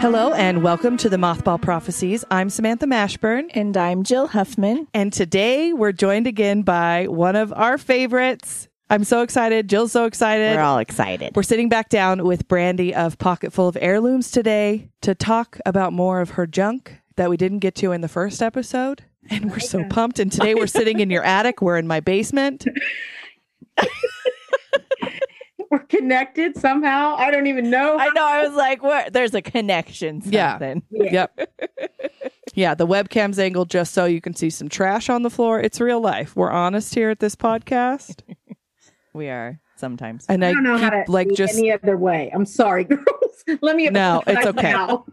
Hello and welcome to the Mothball Prophecies. I'm Samantha Mashburn. And I'm Jill Huffman. And today we're joined again by one of our favorites. I'm so excited. Jill's so excited. We're all excited. We're sitting back down with Brandy of Pocket Full of Heirlooms today to talk about more of her junk that we didn't get to in the first episode. And we're so pumped. And today we're sitting in your attic. We're in my basement. we're connected somehow. I don't even know. I know. I was like, "What? There's a connection." Something. Yeah. Yep. yeah. The webcam's angled just so you can see some trash on the floor. It's real life. We're honest here at this podcast. We are sometimes. And I don't know how to like just any other way. I'm sorry, girls. Let me. No, it's okay. now.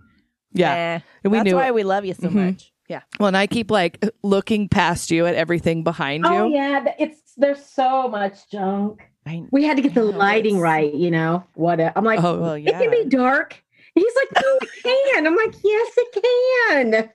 yeah. Eh, And we that's knew why it. we love you so Mhm. much. Yeah. Well, and I keep like looking past you at everything behind you. Oh yeah, it's there's so much junk. I, We had to get the lighting it's- right, you know. What a, I'm like, Oh, Well, it can be dark. He's like, no, it can. I'm like, yes, it can.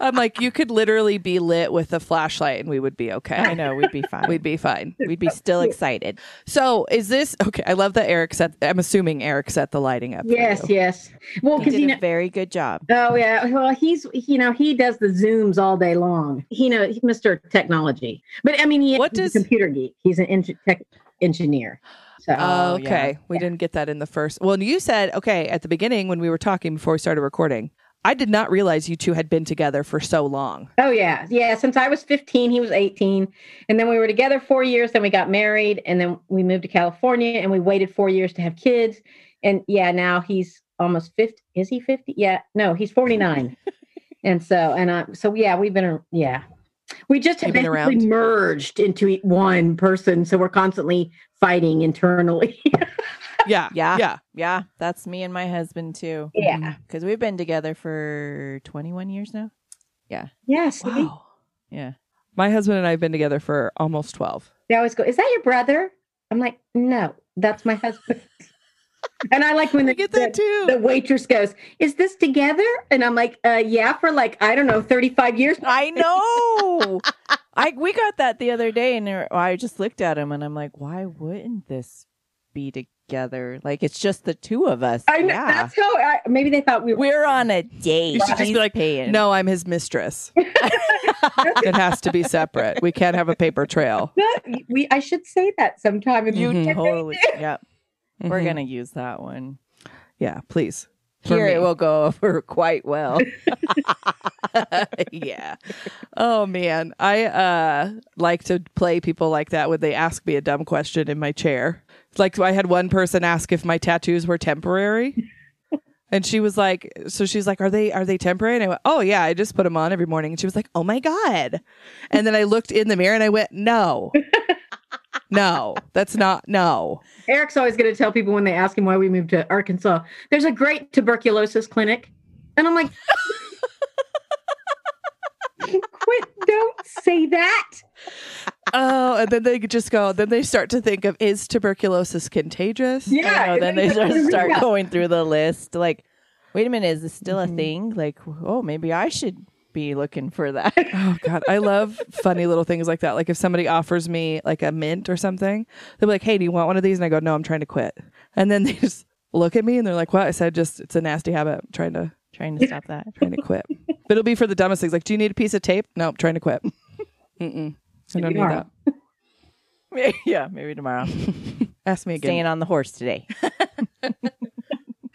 I'm like, you could literally be lit with a flashlight and we would be okay. I know. We'd be fine. We'd be fine. We'd be still excited. So is this okay? I love that Eric set. I'm assuming Eric set the lighting up. Yes, yes. Well, because did you know, a very good job. Oh yeah. Well, he's you know he does the zooms all day long. He know Mr. Technology, but I mean he What does- a computer geek. He's an tech engineer. So Oh, okay. yeah. We didn't get that in the first. Well, you said okay at the beginning when we were talking before we started recording. I did not realize you two had been together for so long. oh yeah, yeah. Since I was 15, he was 18, and then we were together four years. Then we got married, and then we moved to California, and we waited four years to have kids. And yeah, now he's almost 50. Is he 50? Yeah, no, he's 49. and so and I so yeah, we've been yeah. We just You've been around. merged into e- one person, so we're constantly fighting internally. Yeah. Yeah. Yeah. Yeah. That's me and my husband too. yeah. Mm-hmm. Because we've been together for 21 years now. Yeah. Yes. Wow. Yeah. My husband and I have been together for almost 12. They always go, Is that your brother? I'm like, No, that's my husband. And I like when I the, get that the, too. the waitress goes, Is this together? And I'm like, uh, Yeah, for like, I don't know, 35 years. I know. I we got that the other day, and I just looked at him, and I'm like, why wouldn't this be together? Like it's just the two of us. I know. yeah. That's how I, maybe they thought we were. We're on a date. You should just be like, paying. No, I'm his mistress. it has to be separate. We can't have a paper trail. we, I should say that sometime. you Mhm. totally. Yep. We're Mhm. gonna use that one. Yeah, please. For Here me. it will go over quite well. yeah. Oh man, I uh like to play people like that when they ask me a dumb question in my chair. Like I had one person ask if my tattoos were temporary. And she was like, so she's like, are they are they temporary? And I went, oh yeah, I just put them on every morning. And she was like, oh my god. And then I looked in the mirror and I went, no, no, that's not no. Eric's always going to tell people when they ask him why we moved to Arkansas, there's a great tuberculosis clinic. And I'm like, quit, don't say that. Oh, and then they just go. Then they start to think of is tuberculosis contagious? I know, then they just start Yeah. going through the list. Like, wait a minute, is this still Mhm. a thing? Like, oh, maybe I should be looking for that. Oh God, I love funny little things like that. Like if somebody offers me like a mint or something, they'll be like, "Hey, do you want one of these?" And I go, "No, I'm trying to quit." And then they just look at me and they're like, "What?" I said, "Just it's a nasty habit. I'm trying to Trying to stop that. trying to quit." but it'll be for the dumbest things. Like, do you need a piece of tape? No, I'm trying to quit. Mm-mm. I don't need that. yeah, maybe tomorrow. Ask me again. Staying on the horse today.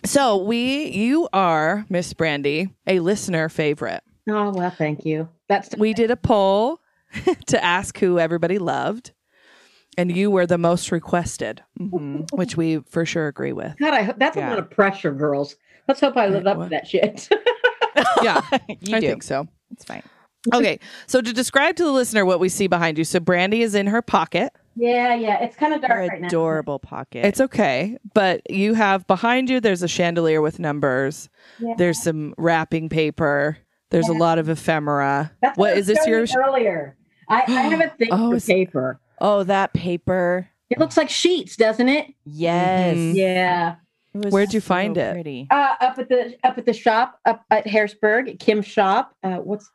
So we, you are Miss Brandy, a listener favorite. Oh, well, thank you. That's We did a poll to ask who everybody loved, and you were the most requested. Mhm. which we for sure agree with. God, I, that's Yeah. a lot of pressure, girls. Let's hope I lived up to that shit. Yeah, you I do. think so. It's fine. Okay, so to describe to the listener what we see behind you, so Brandy is in her pocket. yeah, yeah. It's kind of dark Her right now. adorable pocket. It's okay, but you have behind you. There's a chandelier with numbers. Yeah. There's some wrapping paper. There's a lot of ephemera. That's what I is this? Your earlier? I, I have a thing Oh, for paper. Oh, that paper. It looks like sheets, doesn't it? Yes. Mhm. Yeah. It Where'd you so find it? Pretty. Uh, up at the up at the shop up at Harrisburg, at Kim's shop. Uh, what's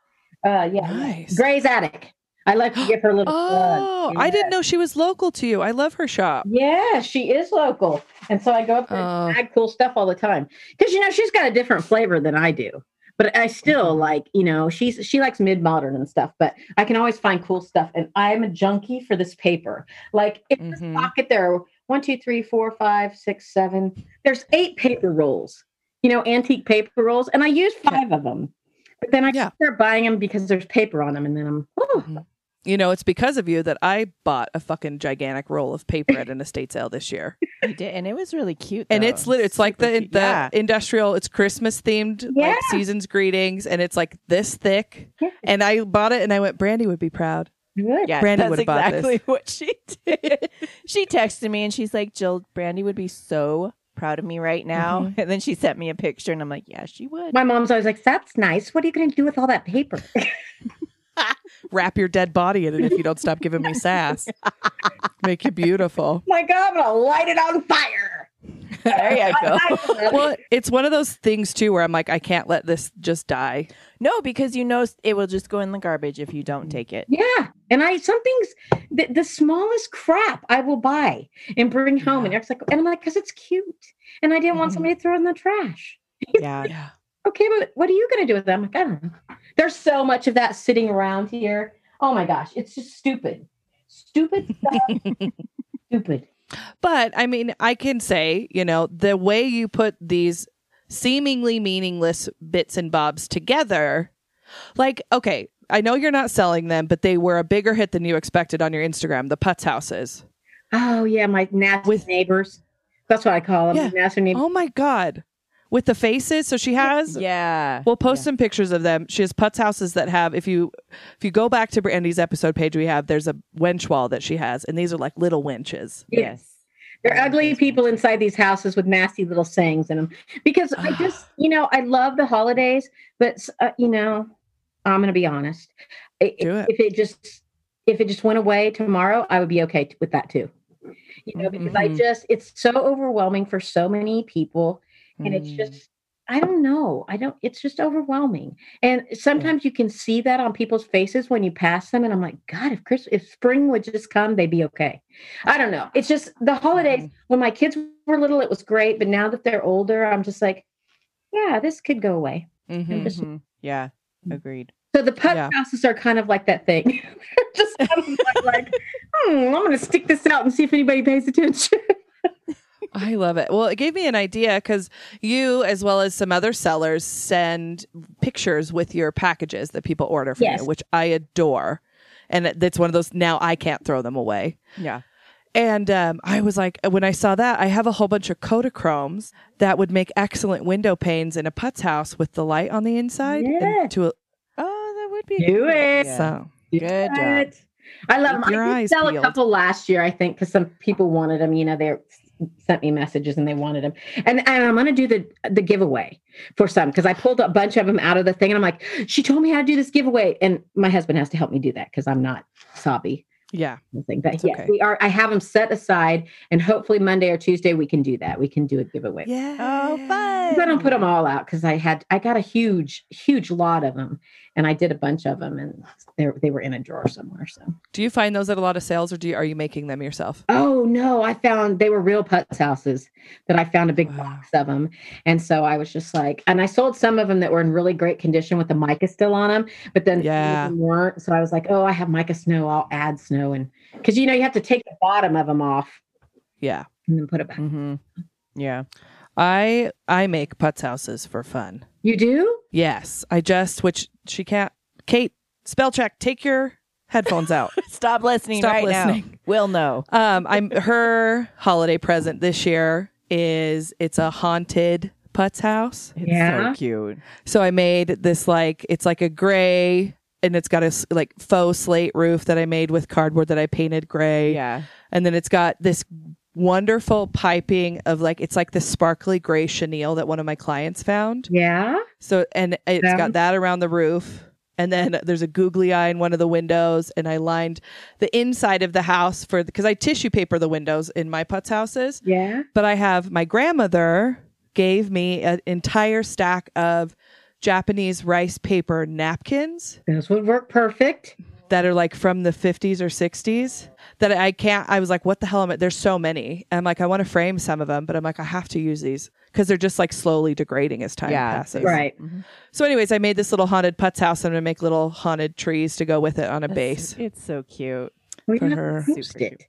uh yeah, Nice. Gray's Attic. I like to give her a little Oh, plug. I didn't know she was local to you. I love her shop. Yeah, she is local, and so I go up there Oh. and snag cool stuff all the time because you know she's got a different flavor than I do. But I still Mm-hmm. like, you know, she's she likes mid modern and stuff. But I can always find cool stuff, and I'm a junkie for this paper. Like in this Mhm. pocket, there are one, two, three, four, five, six, seven. There's eight paper rolls, you know, antique paper rolls, and I use five of them. But then I Yeah. start buying them because there's paper on them, and then I'm, oh, You know, it's because of you that I bought a fucking gigantic roll of paper at an estate sale this year. You did, and it was really cute. And it's lit. It's like the cute. the yeah. industrial. It's Christmas themed, Yeah. like seasons greetings, and it's like this thick. Yeah. And I bought it, and I went. Brandy would be proud. good. Yeah, Brandy that's would've this. exactly what she did. she texted me and she's like, "Jill, Brandy would be so proud of me right now." Mm-hmm. And then she sent me a picture, and I'm like, "Yeah, she would." My mom's always like, "That's nice. What are you going to do with all that paper?" Wrap your dead body in it if you don't stop giving me sass. Make you beautiful. my God, I'm going to light it on fire. there you go. I love it. Well, it's one of those things too where I'm like, I can't let this just die. No, because you know it will just go in the garbage if you don't take it. Yeah, and I some things the, the smallest crap I will buy and bring home, and Eric's like, and I'm like, because it's cute, and I didn't want Mhm. somebody to throw it in the trash. Yeah. Yeah. Okay, but what are you going to do with them? Like, I don't know. There's so much of that sitting around here. Oh my gosh, it's just stupid, stupid stuff. stupid. But I mean, I can say, you know, the way you put these seemingly meaningless bits and bobs together, like, okay, I know you're not selling them, but they were a bigger hit than you expected on your Instagram, the Putz houses. Oh yeah, my nasty With- neighbors. That's what I call them. Yeah. Nasty neighbors. Oh my God. With the faces. So she has Yeah. We'll post Yeah. some pictures of them. She has putz houses that have if you if you go back to Brandy's episode page, we have there's a wench wall that she has, and these are like little wenches. Yes. They're ugly people inside these houses with nasty little sayings in them. Because I just, you know, I love the holidays, but uh, you know, I'm going to be honest. I- Do it. If it just, if it just went away tomorrow, I would be okay t- with that too. You know, because I Mhm. just, it's so overwhelming for so many people, and it's Mm. just. I don't know. I don't, it's just overwhelming. And sometimes you can see that on people's faces when you pass them. And I'm like, God, if Chris, if spring would just come, they'd be okay. I don't know. It's just the holidays. Mhm. When my kids were little, it was great. But now that they're older, I'm just like, yeah, this could go away. Mhm. just- Mhm. Yeah. Agreed. So the put Yeah. houses are kind of like that thing. Just kind of like, like, hmm, I'm going to stick this out and see if anybody pays attention. I love it. Well, it gave me an idea because you, as well as some other sellers, send pictures with your packages that people order from Yes. you, which I adore. And it- that's one of those now I can't throw them away. Yeah. And um, I was like, when I saw that, I have a whole bunch of Kodachromes that would make excellent window panes in a putz house with the light on the inside. Yeah. to a, Oh, that would be Do cool. it. Yeah. So Good job. I love Keep them. I did sell peeled. a couple last year, I think, because some people wanted them. You know, they sent me messages and they wanted them. And, and I'm going to do the the giveaway for some because I pulled a bunch of them out of the thing. And I'm like, she told me how to do this giveaway. And my husband has to help me do that because I'm not sobby. yeah, Thing. But It's yes, okay. we are. I have them set aside, and hopefully Monday or Tuesday we can do that. We can do a giveaway. yeah. Oh, fun. I don't put them all out because I had I got a huge huge lot of them, and I did a bunch of them, and they they were in a drawer somewhere. So Do you find those at a lot of sales, or do you, are you making them yourself? oh no, I found they were real putz houses that I found a big Wow. box of them, and so I was just like, and I sold some of them that were in really great condition with the mica still on them, but then Yeah. weren't. So I was like, oh, I have mica snow, I'll add snow, and because you know you have to take the bottom of them off Yeah, and then put it back. Mm-hmm. Yeah. I I make putz houses for fun. You do? Yes, I just which she can't. Kate, spell check. Take your headphones out. Stop listening Stop right listening. now. We'll know. Um, I'm her holiday present this year is it's a haunted putz house. It's Yeah. so cute. So I made this like it's like a gray and it's got a like faux slate roof that I made with cardboard that I painted gray. Yeah. And then it's got this wonderful piping of like it's like the sparkly gray chenille that one of my clients found. Yeah. So and it's Yeah. got that around the roof. And then there's a googly eye in one of the windows, and I lined the inside of the house for because I tissue paper the windows in my putz houses. Yeah. But I have my grandmother gave me an entire stack of Japanese rice paper napkins Those would work perfect. That are like from the 50s or 60s that I can't. I was like, what the hell am I? There's so many. And I'm like, I want to frame some of them, but I'm like, I have to use these because they're just like slowly degrading as time Yeah, passes. Right. So, anyways, I made this little haunted putz house. I'm going to make little haunted trees to go with it on a base. It's so cute. We For to her. post Super it.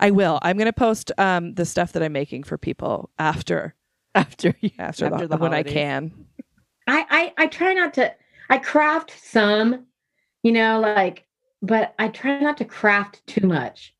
I will. I'm going to post um, the stuff that I'm making for people after After you, after, After the, the when I can. I, I I try not to I craft some, you know, like but I try not to craft too much.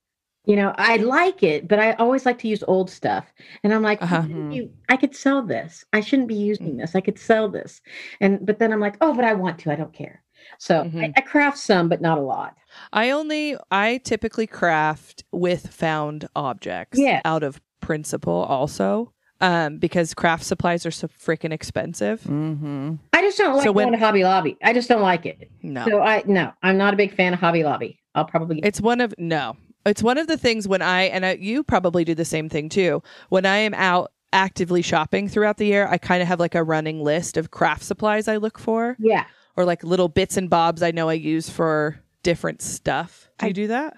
You know, I like it, but I always like to use old stuff. And I'm like, Uh-huh. You, I could sell this. I shouldn't be using this. I could sell this. And but then I'm like, oh, but I want to. I don't care. So I, Mhm. I craft some, but not a lot. I only I typically craft with found objects Yeah. out of principle also. Um, because craft supplies are so freaking expensive. Mm-hmm. I just don't like So when- going to Hobby Lobby. I just don't like it. No. So I no, I'm not a big fan of Hobby Lobby. I'll probably It's one of no. It's one of the things when I and I, you probably do the same thing too. When I am out actively shopping throughout the year, I kind of have like a running list of craft supplies I look for yeah. or like little bits and bobs I know I use for different stuff. Do you do that?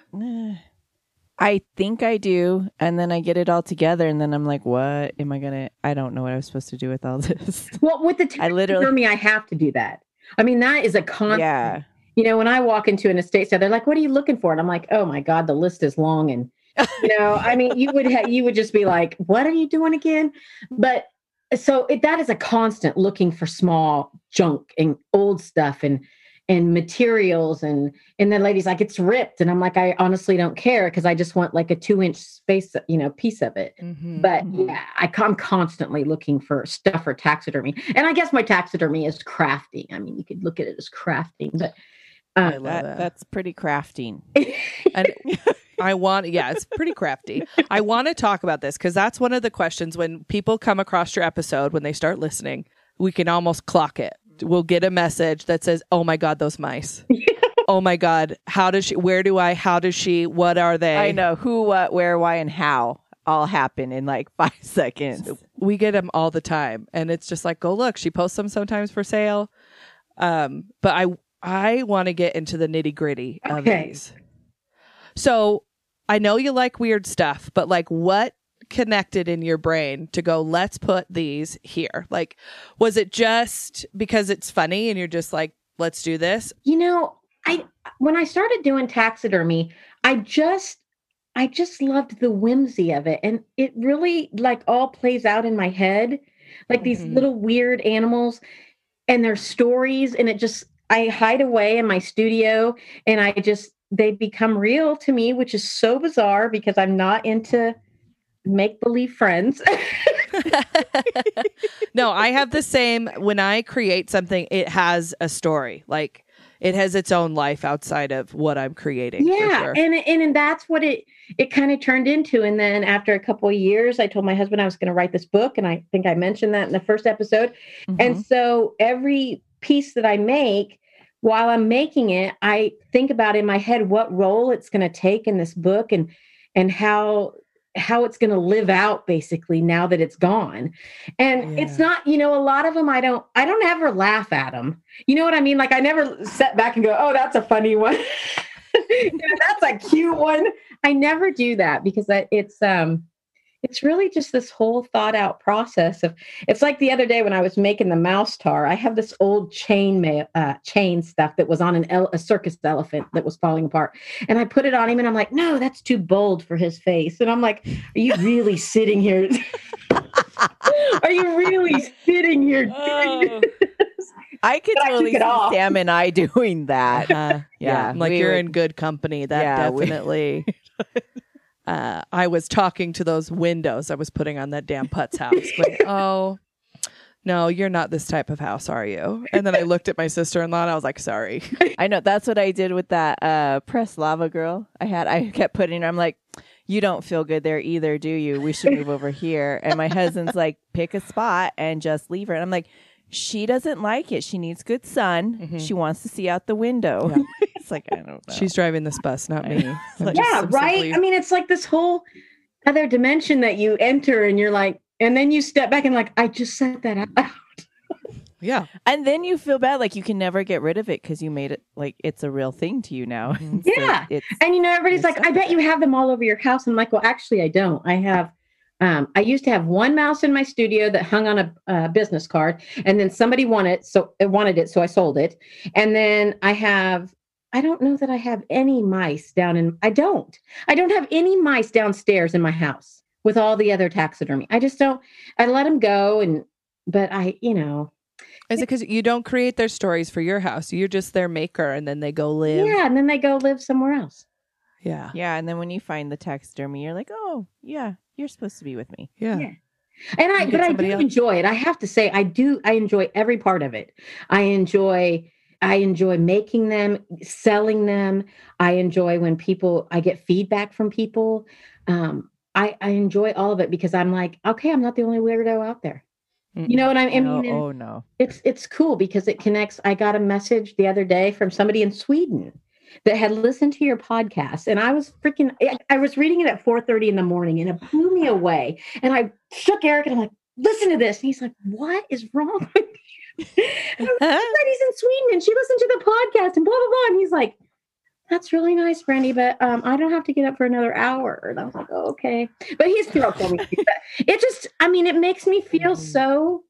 I think I do, and then I get it all together, and then I'm like, "What am I gonna?" I don't know what I was supposed to do with all this. Well, with the I literally- taxidermy, I have to do that. I mean, that is a constant. yeah, You know, when I walk into an estate sale, they're like, "What are you looking for?" And I'm like, "Oh my god, the list is long." And you know, I mean, you would ha- you would just be like, "What are you doing again?" But so it, that is a constant looking for small junk and old stuff and and materials and and then ladies like it's ripped and i'm like i honestly don't care because i just want like a two inch space you know piece of it Mm-hmm. but Mhm. yeah, I, am constantly looking for stuff for taxidermy, and I guess my taxidermy is crafting. I mean, you could look at it as crafting, but I uh, love that, that. that's pretty crafting. and I want, yeah, it's pretty crafty. I want to talk about this because that's one of the questions when people come across your episode, when they start listening, we can almost clock it. We'll get a message that says, Oh my God, those mice. oh my God, how does she, where do I, how does she, what are they? I know who, what, where, why, and how all happen in like five seconds. We get them all the time. And it's just like, go look. She posts them sometimes for sale. Um, but I, I want to get into the nitty gritty of these. So I know you like weird stuff, but like what connected in your brain to go, let's put these here? Like, was it just because it's funny and you're just like, let's do this? you know, I when I started doing taxidermy, I just I just loved the whimsy of it, and it really like all plays out in my head, like these Mhm. little weird animals and their stories, and it just I hide away in my studio, and I just they become real to me, which is so bizarre because I'm not into make believe friends. no, I have the same. When I create something, it has a story. Like it has its own life outside of what I'm creating. yeah sure. and and and that's what it it kind of turned into and then after a couple of years i told my husband i was going to write this book and i think i mentioned that in the first episode Mm-hmm. and so every piece that i make while i'm making it i think about in my head what role it's going to take in this book and and how how it's going to live out basically now that it's gone. And it's not you know a lot of them i don't i don't ever laugh at them you know what i mean? Like i never set back and go oh that's a funny one. Know, that's a cute one. I never do that because it's um it's really just this whole thought out process of it's like the other day when i was making the mouse tar i have this old chain ma- uh, chain stuff that was on an ele- a circus elephant that was falling apart and i put it on him and i'm like no that's too bold for his face and i'm like are you really sitting here are you really sitting here doing Oh. I could But I totally see off. Sam and I doing that. Uh, Yeah, I'm like we you're would- in good company. That Yeah, we- definitely. Uh, I was talking to those windows I was putting on that damn putz house. Like, oh, no, you're not this type of house, are you? And then I looked at my sister in law and I was like, sorry. I know that's what I did with that uh press lava girl. I had I kept putting her I'm like, you don't feel good there either, do you? We should move over here. And my husband's like, pick a spot and just leave her. And I'm like, she doesn't like it. She needs good sun. Mhm. She wants to see out the window. Yeah. it's like I don't know. She's driving this bus, not me. Like- yeah, right. I mean, it's like this whole other dimension that you enter, and you're like, and then you step back and like, I just said that out. yeah. and then you feel bad, like you can never get rid of it because you made it like it's a real thing to you now. So Yeah. it's And you know, everybody's like, I bet you have them all over your house. I'm like, well, actually, I don't. I have. Um, I used to have one mouse in my studio that hung on a, a business card, and then somebody wanted so it wanted it, so I sold it. And then I have. I don't know that I have any mice down in. I don't. I don't have any mice downstairs in my house with all the other taxidermy. I just don't. I let them go, and but I, you know, Is it because you don't create their stories for your house? You're just their maker, and then they go live. yeah, and then they go live somewhere else. Yeah. yeah. And then when you find the taxidermy, you're like, oh yeah, you're supposed to be with me. Yeah. Yeah. And I, but I do else. enjoy it. I have to say, I do. I enjoy every part of it. I enjoy. I enjoy making them, selling them. I enjoy when people. I get feedback from people. Um, I, I enjoy all of it because I'm like, okay, I'm not the only weirdo out there. You know what I, mean? oh, And oh no. It's it's cool because it connects. I got a message the other day from somebody in Sweden that had listened to your podcast, and I was freaking. I- was reading it at four thirty in the morning, and it blew me away. And I shook Eric, and I'm like, "Listen to this." And he's like, "What is wrong with you?" And I was like, "She said he's in Sweden, and she listened to the podcast, and blah blah blah." And he's like. That's really nice, Brandy, but um, I don't have to get up for another hour. And I was like, oh, okay. But he's thrilled for me. it just, I mean, it makes me feel Mhm. so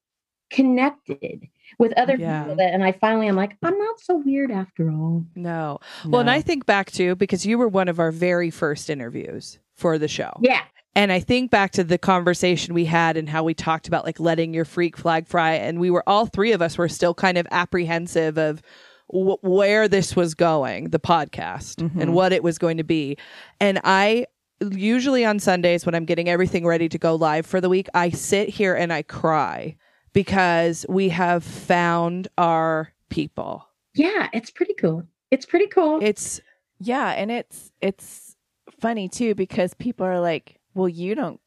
connected with other Yeah. people that and I finally I'm like, I'm not so weird after all. No. Well, and I think back to because you were one of our very first interviews for the show. Yeah. And I think back to the conversation we had and how we talked about like letting your freak flag fly. And we were all three of us were still kind of apprehensive of w- where this was going, the podcast, Mhm. and what it was going to be. And I usually on Sundays when I'm getting everything ready to go live for the week, I sit here and I cry because we have found our people. Yeah, it's pretty cool. It's pretty cool. It's Yeah, and it's it's funny too because people are like, "Well, you don't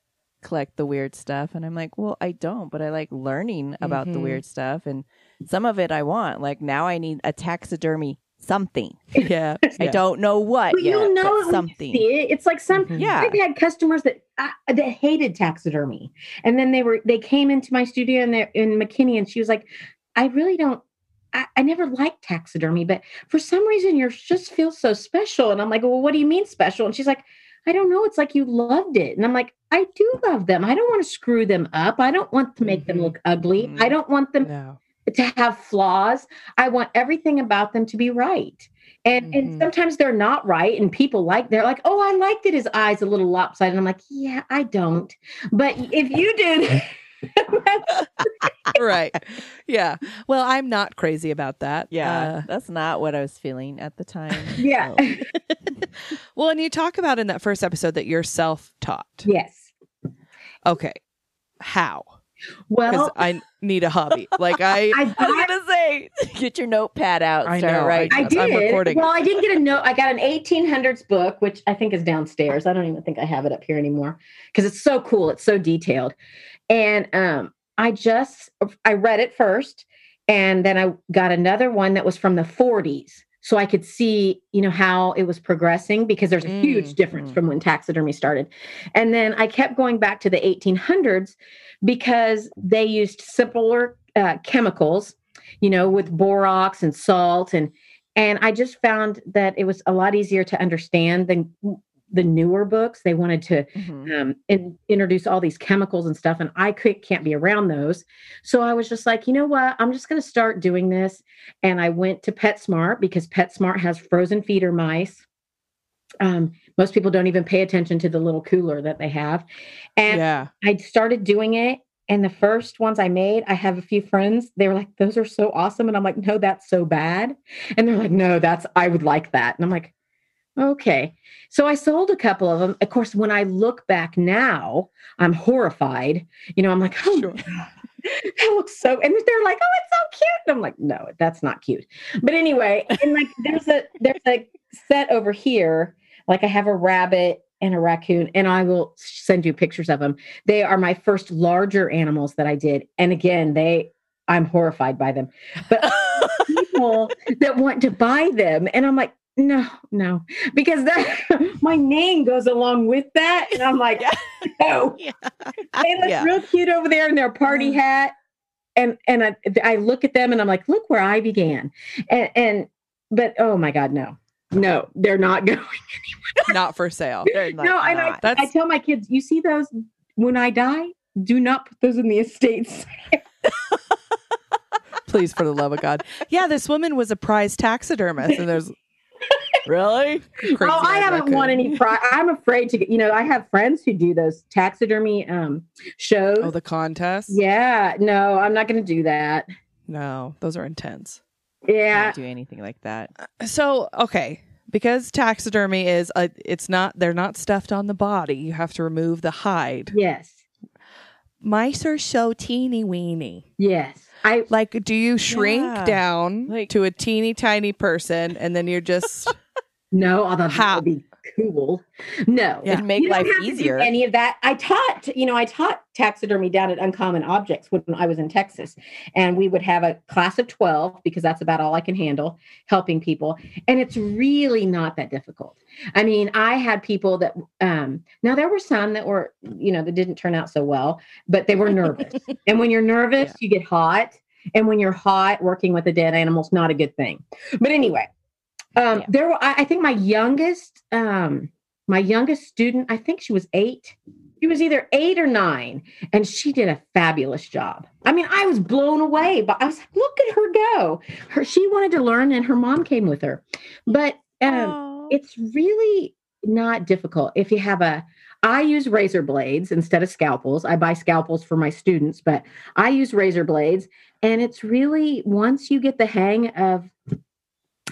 collect the weird stuff," and I'm like, "Well, I don't, but I like learning about the Mhm. weird stuff, and some of it I want. Like now, I need a taxidermy something. yeah. I don't know what but yet, you'll know but it when you something. see it. It's like some Mhm. Yeah. I've had customers that uh, that hated taxidermy, and then they were they came into my studio and they're in McKinney, and she was like, "I really don't." I, I never liked taxidermy, but for some reason yours just feels so special. And I'm like, well, what do you mean special? And she's like, I don't know. It's like you loved it. And I'm like, I do love them. I don't want to screw them up. I don't want to make them Mhm. look ugly. Mhm. I don't want them No. to have flaws. I want everything about them to be right. And Mhm. and sometimes they're not right. And people like they're like, oh, I liked it. his eyes a little lopsided. I'm like, yeah, I don't. But if you did, right. Yeah. Well, I'm not crazy about that. Yeah, Uh, that's not what I was feeling at the time. yeah. So, well, and you talk about in that first episode that you're self taught. yes. Okay. How? Well, I need a hobby. Like I, I I was got gonna say, get your notepad out. I know, I writing. I Yes, I'm did. recording. Well, I didn't get a note. I got an 1800s book, which I think is downstairs. I don't even think I have it up here anymore because it's so cool. It's so detailed. And um, I just I read it first, and then I got another one that was from the 40s, so I could see you know how it was progressing because there's a Mm, huge difference mm. from when taxidermy started. And then I kept going back to the 1800s because they used simpler uh, chemicals you know, with borax and salt and and I just found that it was a lot easier to understand than the newer books. They wanted to Mhm. um, in, introduce all these chemicals and stuff, and I could, can't be around those. So I was just like, you know what? I'm just going to start doing this. And I went to PetSmart because PetSmart has frozen feeder mice. Um, most people don't even pay attention to the little cooler that they have, and yeah. I started doing it. And the first ones I made, I have a few friends. They were like, those are so awesome. And I'm like, no, that's so bad. And they're like, no, that's, I would like that. And I'm like, okay. So I sold a couple of them. Of course, when I look back now, I'm horrified. You know, I'm like, oh, Sure. that looks so, and they're like, oh, it's so cute. And I'm like, no, that's not cute. But anyway, and like, there's a, there's a set over here. Like I have a rabbit and a raccoon, and I will send you pictures of them. They are my first larger animals that I did. And again, they I'm horrified by them. But people that want to buy them, and I'm like, no, no, because that my name goes along with that, and I'm like, no. Yeah. They look Yeah. real cute over there in their party mm. hat, and and I I look at them and I'm like, look where I began, and and but oh my god, no, no, they're not going. Not for sale. Like, no, and I, not. I tell my kids, you see those when I die, do not put those in the estates. Please, for the love of God. Yeah, this woman was a prize taxidermist, and there's really? crazy oh, I haven't won any prize. I'm afraid to get. You know, I have friends who do those taxidermy um shows. Oh, the contest? yeah, no, I'm not going to do that. No, those are intense. Yeah, Can't do anything like that. So, okay, because taxidermy is a, it's not they're not stuffed on the body. You have to remove the hide. yes, Mice are so teeny weeny. yes. I Like, do you shrink Yeah. down Like- to a teeny tiny person and then you're just no, although that would be cool. No, Yeah. It'd make life have to do easier. Any of that? I taught, you know, I taught taxidermy down at Uncommon Objects when I was in Texas, and we would have a class of twelve because that's about all I can handle, helping people, and it's really not that difficult. I mean, I had people that, um, now there were some that were, you know, that didn't turn out so well, but they were nervous, and when you're nervous, Yeah. you get hot, and when you're hot, working with a dead animal is not a good thing. But anyway, um, Yeah. there were, I, I think my youngest, um, my youngest student, I think she was eight. She was either eight or nine, and she did a fabulous job. I mean, I was blown away, but I was like, look at her go. Her, she wanted to learn, and her mom came with her. But um, it's really not difficult if you have a. I use razor blades instead of scalpels. I buy scalpels for my students, but I use razor blades, and it's really once you get the hang of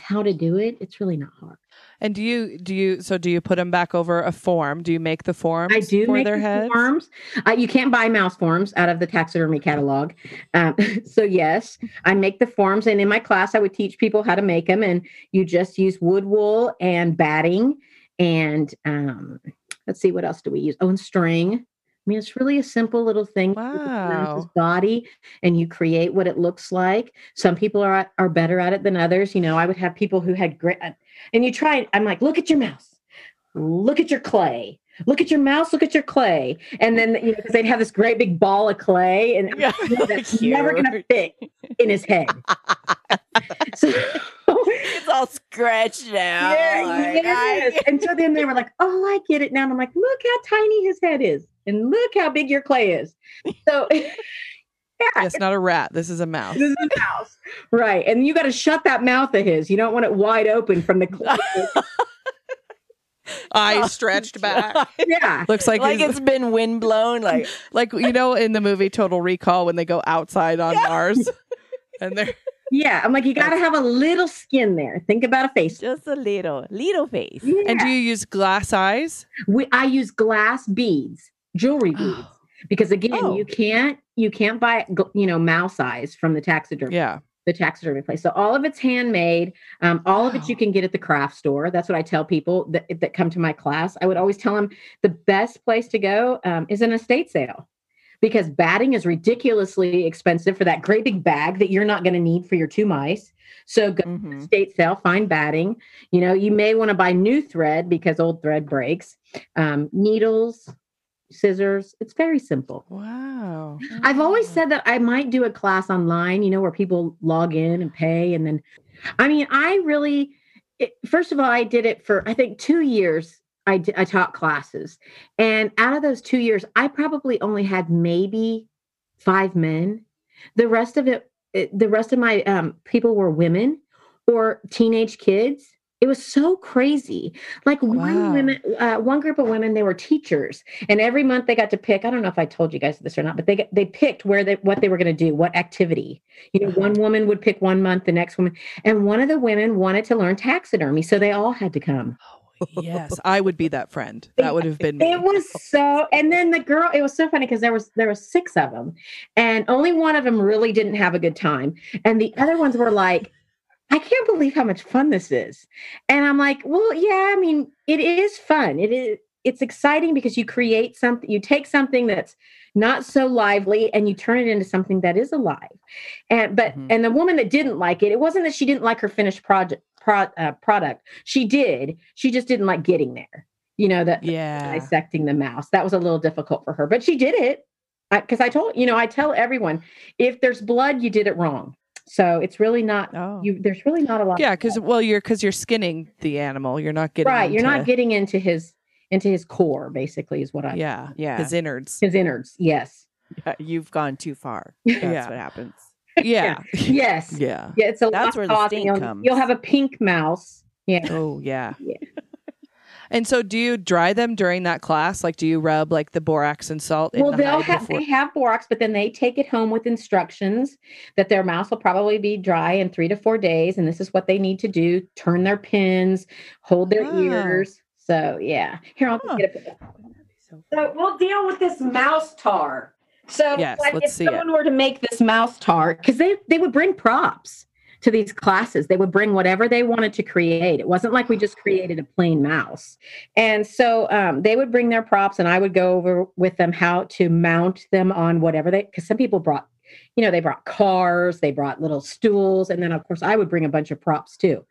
how to do it, it's really not hard. and do you do you so do you put them back over a form? Do you make the forms I do for make their the heads? forms. Uh, you can't buy mouse forms out of the taxidermy catalog. Um, so yes, I make the forms, and in my class, I would teach people how to make them. And you just use wood wool and batting, and um, let's see what else do we use? Oh, and string. I mean, it's really a simple little thing. Wow. Body, and you create what it looks like. Some people are are better at it than others. You know, I would have people who had great, uh, and you try. I'm like, look at your mouse, look at your clay, look at your mouse, look at your clay, and then you know because they'd have this great big ball of clay, and Yeah. that's never gonna fit in his head. so, it's all scratched out. yeah, Like, yes. I- and so then they were like, "Oh, I get it now." And I'm like, "Look how tiny his head is, and look how big your clay is." So, yeah, Yes, not a rat. This is a mouse. this is a mouse, right? And you got to shut that mouth of his. You don't want it wide open from the clay. Eyes stretched back. yeah, Looks like like he's- it's been wind blown. Like like you know in the movie Total Recall when they go outside on Mars and they're yeah. I'm like, you got to have a little skin there. Think about a face. just a little, little face. Yeah. and do you use glass eyes? we, I use glass beads, jewelry beads, because again, Oh. you can't you can't buy you know mouse eyes from the taxidermy Yeah. the taxidermy place. So all of it's handmade. Um, all of it you can get at the craft store. That's what I tell people that that come to my class. I would always tell them the best place to go um, is an estate sale. Because batting is ridiculously expensive for that great big bag that you're not going to need for your two mice. So go Mhm. estate sale, find batting. You know, you may want to buy new thread because old thread breaks. Um, needles, scissors. It's very simple. Wow. I've always said that I might do a class online, you know, where people log in and pay. And then, I mean, I really, it, first of all, I did it for, I think, two years. I, d- I taught classes. And out of those two years, I probably only had maybe five men. The rest of it, it the rest of my um, people were women or teenage kids. It was so crazy. Like Wow. one women, uh, one group of women, they were teachers, and every month they got to pick. I don't know if I told you guys this or not, but they they picked where they what they were going to do, what activity. You know, Uh-huh. one woman would pick one month, the next woman, and one of the women wanted to learn taxidermy, so they all had to come. Yes, I would be that friend. That would have been me. It was so, and then the girl. It was so funny because there was there was six of them, and only one of them really didn't have a good time, and the other ones were like, "I can't believe how much fun this is," and I'm like, "Well, yeah, I mean, it is fun. It is." it's exciting because you create something you take something that's not so lively and you turn it into something that is alive and but Mhm. and the woman that didn't like it it wasn't that she didn't like her finished project pro, uh, product she did she just didn't like getting there you know that Yeah. dissecting the mouse that was a little difficult for her but she did it because I, told you know i tell everyone if there's blood you did it wrong so it's really not Oh. you there's really not a lot Yeah, because well, you're because you're skinning the animal. You're not getting right you're not getting into his into his core basically is what i Yeah, Yeah. his innards. his innards yes Yeah, You've gone too far. That's Yeah. what happens. Yeah, yes yeah. yeah it's a That's lot where the stink you'll, comes. you'll have a pink mouse yeah Oh yeah. Yeah. And so, do you dry them during that class? Like, do you rub like the borax and salt in well the they'll have before? they have borax but then they take it home with instructions that their mouse will probably be dry in three to four days and this is what they need to do turn their pins hold their Wow. ears so yeah here i'll Huh. get it so we'll deal with this mouse tar so Yes, like, if see it. someone were to make this mouse tar because they they would bring props to these classes they would bring whatever they wanted to create it wasn't like we just created a plain mouse and so um, they would bring their props and i would go over with them how to mount them on whatever they because some people brought you know they brought cars they brought little stools and then of course i would bring a bunch of props too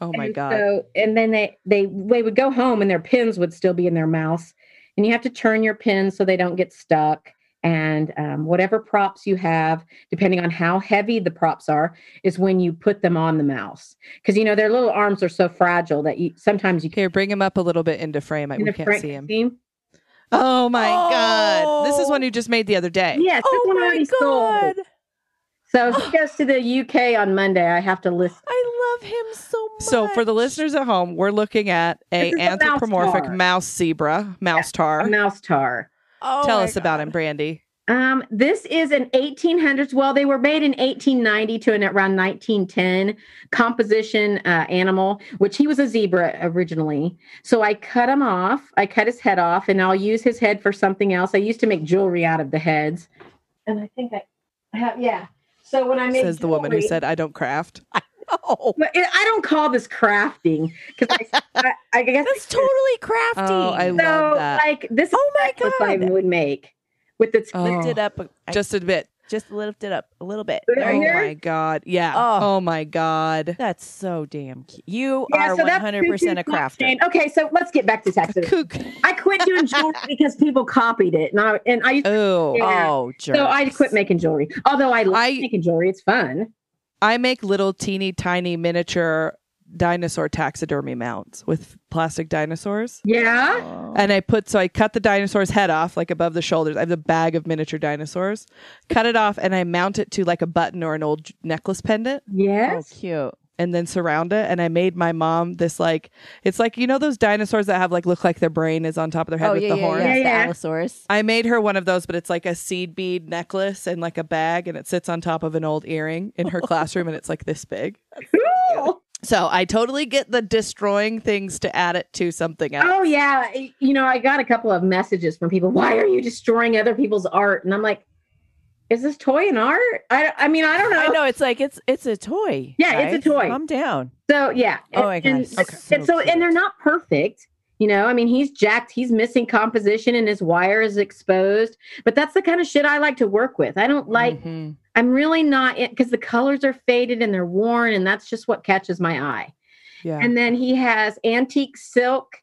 oh my and god! So, and then they they they would go home and their pins would still be in their mouse, and you have to turn your pins so they don't get stuck. And um, whatever props you have, depending on how heavy the props are, is when you put them on the mouse. Because you know their little arms are so fragile that you sometimes you Here, bring him up a little bit into frame. I, in we can't front- see him. see 'em? Oh my god! This is Oh. one you just made the other day. Yes, this Oh one my already sold. god! So he goes to the UK on Monday. I have to list. I love him so much. So for the listeners at home, we're looking at a This is a mouse anthropomorphic mouse zebra, mouse A tar. mouse tar. Oh Tell my us about him, Brandy. Um, this is an 1800s. Well, they were made in 1890 to an around 1910 composition uh, animal, which he was a zebra originally. So I cut him off. I cut his head off, and I'll use his head for something else. I used to make jewelry out of the heads, and I think I, I have yeah. So when I make Says the woman who said, "I don't craft." Oh, But it, I don't call this crafting because I, I, I guess that's totally crafty. Oh, I so love that. like this. Oh my god! I would make with the Oh. lift it up. Just a bit. just lift it up a little bit. Oh There you you go. go. Oh my god! Yeah. Oh. Oh, my god! That's so damn cute. You Yeah, are 100% a Cuckoo's crafter. blockchain. Okay, so let's get back to Texas. Kook. I quit doing jewelry because people copied it, and I and I used Oh, Yeah. Oh, jerks. so I quit making jewelry. Although I like I- making jewelry, it's fun. I make little teeny tiny miniature dinosaur taxidermy mounts with plastic dinosaurs. Yeah, Oh. And I put so I cut the dinosaur's head off like above the shoulders. I have a bag of miniature dinosaurs. Cut it off and I mount it to like a button or an old necklace pendant Yes. Oh, cute. And then surround it. And I made my mom this like it's like you know those dinosaurs that have like look like their brain is on top of their head oh, with yeah, the yeah, horns. yeah, Yeah, yeah. The Allosaurus. I made her one of those, but it's like a seed bead necklace and like a bag, and it sits on top of an old earring in her classroom, and it's like this big. Cool. So I totally get the destroying things to add it to something else. Oh yeah, you know I got a couple of messages from people. Why are you destroying other people's art? And I'm like, is this toy an art? I I mean I don't know. I know it's like it's it's a toy. Yeah, it's a toy. Calm down. So yeah. Oh my and, gosh, And, so and so cute. and they're not perfect. You know, I mean, he's jacked, he's missing composition, and his wire is exposed. But that's the kind of shit I like to work with. I don't like. Mhm. I'm really not because the colors are faded and they're worn, and that's just what catches my eye. Yeah. And then he has antique silk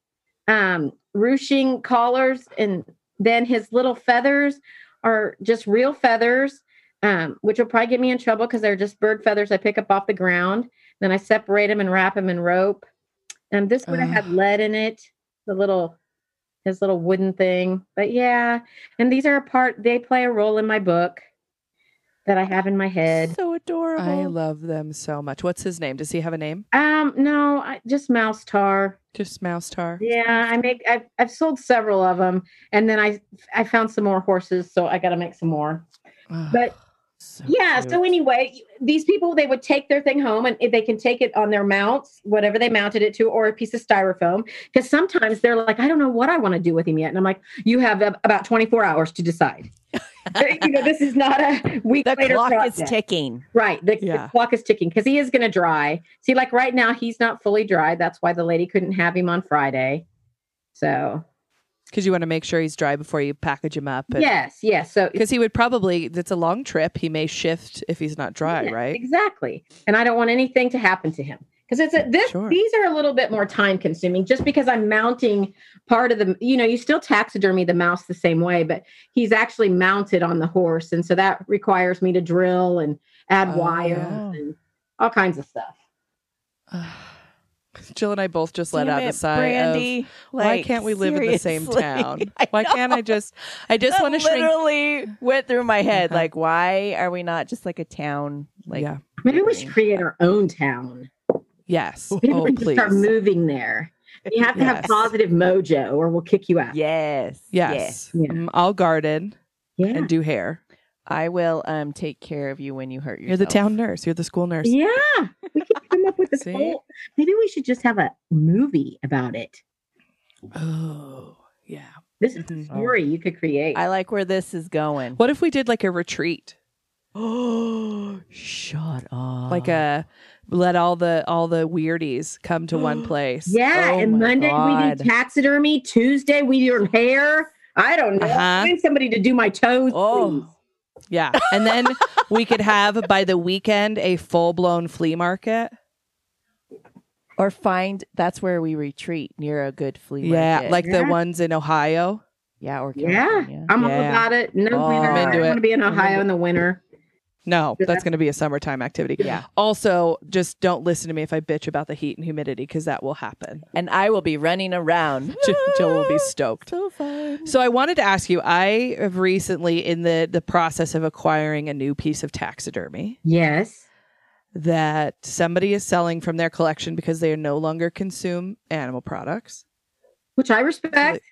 um, ruching collars, and then his little feathers are just real feathers, um, which will probably get me in trouble because they're just bird feathers I pick up off the ground. Then I separate them and wrap them in rope. And this would have had lead in it, the little his little wooden thing. But yeah, and these are a part. They play a role in my book that I have in my head. So adorable. I love them so much. What's his name? Does he have a name? Um, no, I, just mouse tar. Just Mouse Tar. Yeah, I make. I've, I've sold several of them, and then I I found some more horses, so I got to make some more. But So yeah, cute. so anyway, these people they would take their thing home, and they can take it on their mounts, whatever they mounted it to, or a piece of styrofoam. Because sometimes they're like, I don't know what I want to do with him yet, and I'm like, you have ab- about 24 hours to decide. you know, this is not a week the later clock is ticking. Right. The, the clock is ticking because he is going to dry. See, like right now, he's not fully dried. That's why the lady couldn't have him on Friday. So, Because you want to make sure he's dry before you package him up. yes, yes. So Because he would probably, it's a long trip. He may shift if he's not dry, right? Exactly. And I don't want anything to happen to him. Because it's a, this Sure. these are a little bit more time consuming just because I'm mounting part of the you know, you still taxidermy the mouse the same way, but he's actually mounted on the horse. And so that requires me to drill and add Oh, wires yeah. and all kinds of stuff. Jill and I both just let Damn out it, a sigh of, Brandy. why Like, can't we live in the same town? Why can't I just, I just want to shrink. literally went through my head. Uh-huh. Like, why are we not just like a town? Like, yeah. Maybe we should create our own town. Yes. Maybe Oh, we should please. start moving there. You have to have positive mojo or we'll kick you out. yes, Yes. Yeah. Mm, I'll garden Yeah. and do hair. I will um take care of you when you hurt yourself. You're the town nurse. You're the school nurse. Yeah. We could come up with this See? whole maybe we should just have a movie about it. Oh, yeah. This is a Mhm. story you could create. I like where this is going. What if we did like a retreat? Oh, shut up! Like a let all the all the weirdies come to one place. yeah, Oh and my Monday we do taxidermy. Tuesday we do hair. I don't know. Uh-huh. Find somebody to do my toes. Oh. please. Yeah. And then we could have by the weekend a full blown flea market. Or find that's where we retreat near a good flea Yeah. market. Like the ones in Ohio. yeah, or Yeah, I'm all Yeah. about it. No Oh. winter. I'm I into don't it. want to be in Ohio in the winter. No, that's going to be a summertime activity. Yeah. Also, just don't listen to me if I bitch about the heat and humidity because that will happen. and I will be running around. Jill Jill will be stoked. so fun. So I wanted to ask you. I have recently, in the the process of acquiring a new piece of taxidermy Yes. That somebody is selling from their collection because they no longer consume animal products. Which I respect.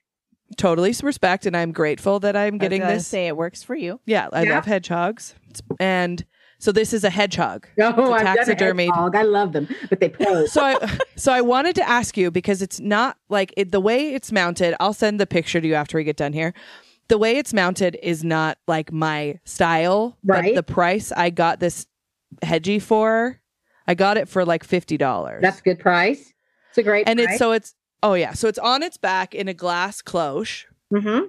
Totally respect, and I'm grateful that I'm getting I was gonna this. Say it works for you. yeah, I Yeah. love hedgehogs, and so this is a hedgehog. Oh, I've done a hedgehog. I love them, but they pose. So I so I wanted to ask you because it's not like it, the way it's mounted. I'll send the picture to you after we get done here. The way it's mounted is not like my style, Right. but the price I got this hedgie for, I got it for like fifty dollars. That's a good price. It's a great and price. it's so it's oh yeah, so it's on its back in a glass cloche, hmm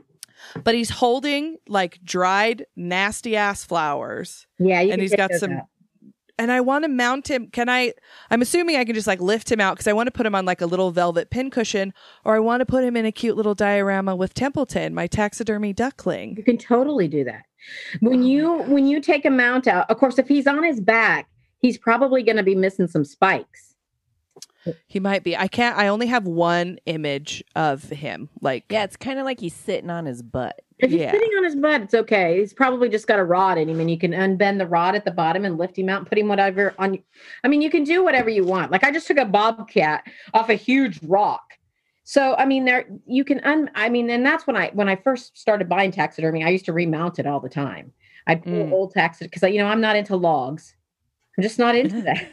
but he's holding like dried nasty ass flowers. Yeah, you and he's got some and I want to mount him. Can I? I'm assuming I can just like lift him out because I want to put him on like a little velvet pincushion, or I want to put him in a cute little diorama with Templeton, my taxidermy duckling. You can totally do that. When oh you when you take a mount out, uh, of course, if he's on his back, he's probably going to be missing some spikes. He might be. I can't. I only have one image of him. Like Yeah, it's kind of like he's sitting on his butt. If he's Yeah. sitting on his butt, it's okay. He's probably just got a rod in him, and you can unbend the rod at the bottom and lift him out and put him whatever on. I mean, you can do whatever you want. Like I just took a bobcat off a huge rock. So I mean, there you can un. I mean, and that's when I when I first started buying taxidermy, I used to remount it all the time. I'd pull Mm. old taxidermy because you know I'm not into logs. I'm just not into that.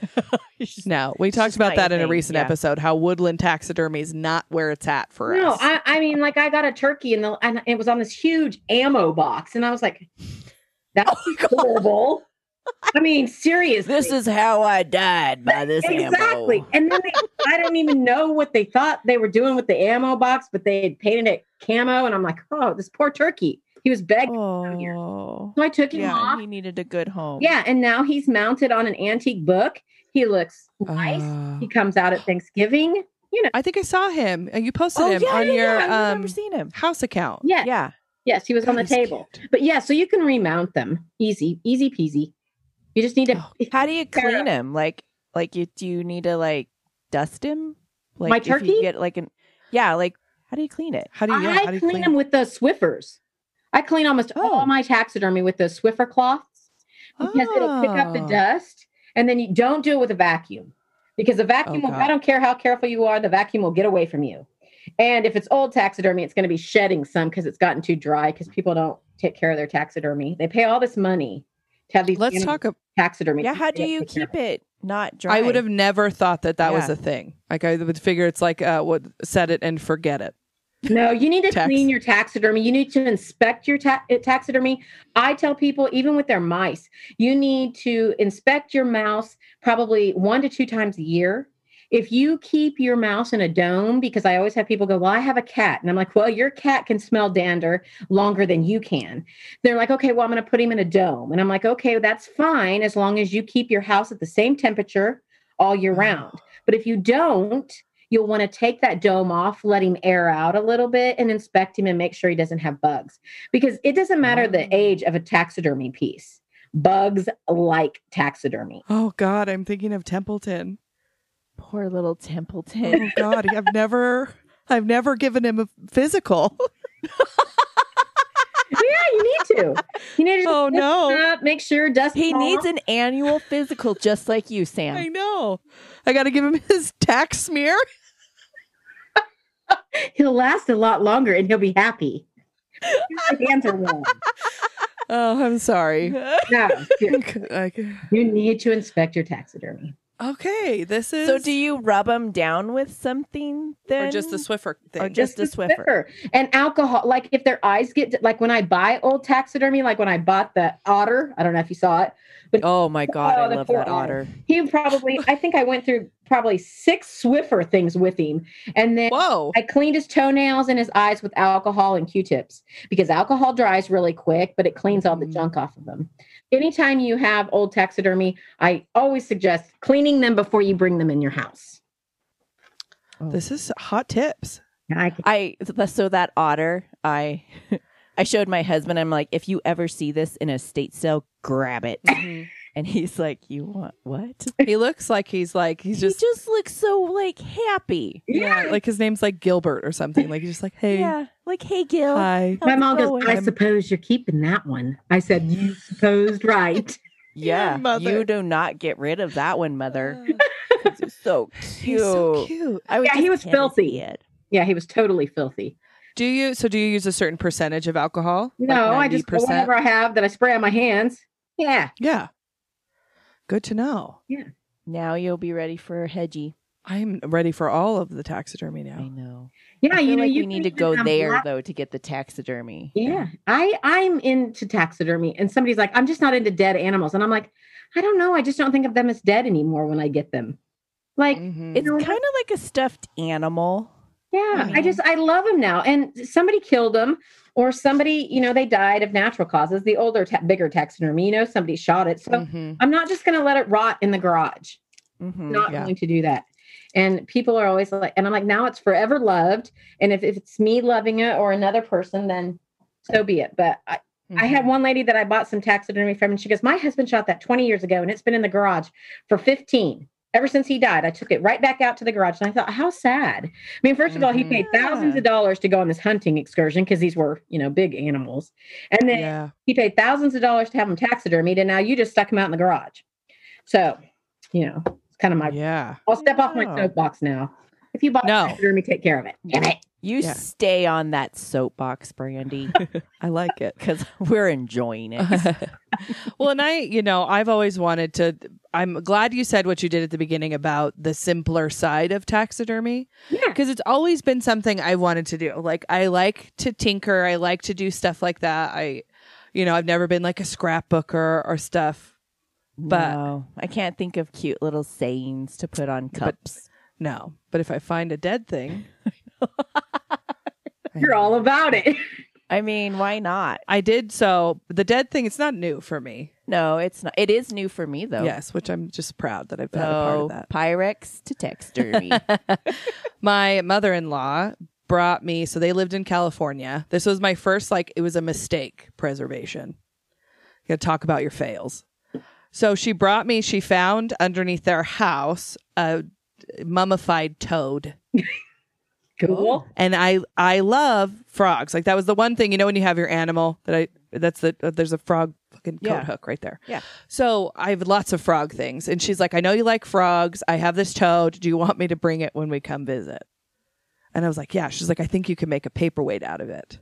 no, we talked about that in a recent yeah. episode. How woodland taxidermy is not where it's at for No, us. I, I mean, like I got a turkey and, the, and it was on this huge ammo box, and I was like, "That's horrible." I mean, seriously, This is how I died by this exactly. ammo. And then they, I didn't even know what they thought they were doing with the ammo box, but they had painted it camo, and I'm like, "Oh, this poor turkey." He was begging, Oh, so I took him yeah, off. he needed a good home. Yeah, and now he's mounted on an antique book. He looks nice. Uh, he comes out at Thanksgiving. You know, I think I saw him. You posted Oh, him yeah, on yeah, your yeah. Um, seen him. house account. Yeah, Yeah. yes, he was on the table. cute. But yeah, so you can remount them easy, easy peasy. You just need to. Oh, How do you clean him? Like, like you do you need to like dust him? Like My if you turkey? get like an yeah, like how do you clean it? How do you? Yeah, I how do you clean, clean? them with the Swiffers. I clean almost Oh. all my taxidermy with the Swiffer cloths because it'll pick up the Oh. dust. And then you don't do it with a vacuum because the vacuum, Oh, will, I don't care how careful you are, the vacuum will get away from you. And if it's old taxidermy, it's going to be shedding some because it's gotten too dry because people don't take care of their taxidermy. They pay all this money to have these Let's talk. about taxidermy. Yeah, how do you take care keep it not dry? I would have never thought that that was a thing. Like I would figure it's like uh, what set it and forget it. No, you need to Tax- clean your taxidermy. You need to inspect your ta- uh, taxidermy. I tell people, even with their mice, you need to inspect your mouse probably one to two times a year if you keep your mouse in a dome, because I always have people go, Well, I have a cat. And I'm like, Well, your cat can smell dander longer than you can. They're like, Okay, well, I'm going to put him in a dome. And I'm like, Okay, that's fine as long as you keep your house at the same temperature all year mm. round. But if you don't, you'll want to take that dome off, let him air out a little bit, and inspect him and make sure he doesn't have bugs. Because it doesn't matter the Oh. age of a taxidermy piece, bugs like taxidermy. Oh God, I'm thinking of Templeton. Poor little Templeton. Oh God, I've never, I've never given him a physical. yeah, you need to. You need to Oh, no. up, make sure dust. he off. needs an annual physical just like you, Sam. I know. I got to give him his tax smear. He'll last a lot longer, and he'll be happy. His hands are warm. Oh, I'm sorry. No, you you need to inspect your taxidermy. Okay, this is So do you rub them down with something then? or just the Swiffer thing. Or just- a Swiffer. and alcohol. Like if their eyes get like when I buy old taxidermy, like when I bought the otter. I don't know if you saw it. Oh my god, Oh, I love that otter. otter. He probably. I think I went through probably six Swiffer things with him, and then Whoa. I cleaned his toenails and his eyes with alcohol and Q-tips because alcohol dries really quick, but it cleans all the Mhm. junk off of them. Anytime you have old taxidermy, I always suggest cleaning them before you bring them in your house. This is hot tips. I I so that otter, I I showed my husband. I'm like, if you ever see this in a state sale, grab it. Mm-hmm. And he's like, you want what? he looks like he's like he's just, he just looks so like happy. yeah, like his name's like Gilbert or something. Like he's just like, hey, Yeah, like hey Gil. hi. My mom goes, going? I suppose you're keeping that one. I said, You supposed right. Yeah, mother. you do not get rid of that one, mother. Uh. He's so cute. He's so cute. I would Yeah, he was filthy. head. Yeah, he was totally filthy. Do you? So do you use a certain percentage of alcohol? No, I just whatever I have that I spray on my hands. Yeah. Yeah. Good to know. Yeah. Now you'll be ready for Hedgie. I'm ready for all of the taxidermy now. I know. Yeah, I feel you know, like you we need to go there black- though to get the taxidermy. Yeah, I I'm into taxidermy, and somebody's like, I'm just not into dead animals, and I'm like, I don't know, I just don't think of them as dead anymore when I get them. Like, Mhm. It's know, kind of like a stuffed animal. Yeah, I Mhm. just I love them now, and somebody killed them, or somebody, you know, they died of natural causes. The older, ta- bigger taxidermy, you know, somebody shot it, so Mhm. I'm not just going to let it rot in the garage. Mhm. not yeah. going to do that. And people are always like, and I'm like, now it's forever loved. And if, if it's me loving it or another person, then so be it. But I, I had Mm-hmm. one lady that I bought some taxidermy from, and she goes, My husband shot that 20 years ago, and it's been in the garage for 15. Ever since he died, I took it right back out to the garage. And I thought, how sad. I mean, first of all, he paid mm-hmm. thousands Yeah. of dollars to go on this hunting excursion because these were, you know, big animals. And then Yeah. he paid thousands of dollars to have them taxidermied, and now you just stuck them out in the garage. So, you know, it's kind of my Yeah. I'll step off my soapbox now. If you bought No. taxidermy, take care of it. Damn it. You Yeah. stay on that soapbox, Brandy, I like it. because we're enjoying it. well, and I, you know, I've always wanted to. I'm glad you said what you did at the beginning about the simpler side of taxidermy Yeah. because it's always been something I wanted to do. Like, I like to tinker, I like to do stuff like that. I, you know, I've never been like a scrapbooker or stuff. But- no, I can't think of cute little sayings to put on cups. No, but if I find a dead thing, You're all about it. I mean, why not? I did so. The dead thing, it's not new for me. No, it's not. It is new for me though. Yes, which I'm just proud that I've had a part So of that. Pyrex to taxidermy. my mother-in-law brought me so they lived in california this was my first like it was a mistake preservation you gotta talk about your fails so she brought me she found underneath their house a mummified toad Cool. and i i love frogs. Like that was the one thing you know when you have your animal that i that's the uh, there's a frog fucking coat Yeah. hook right there. Yeah. so i have lots of frog things. And she's like i know you like frogs. I have this toad. Do you want me to bring it when we come visit? And i was like yeah. She's like i think you can make a paperweight out of it.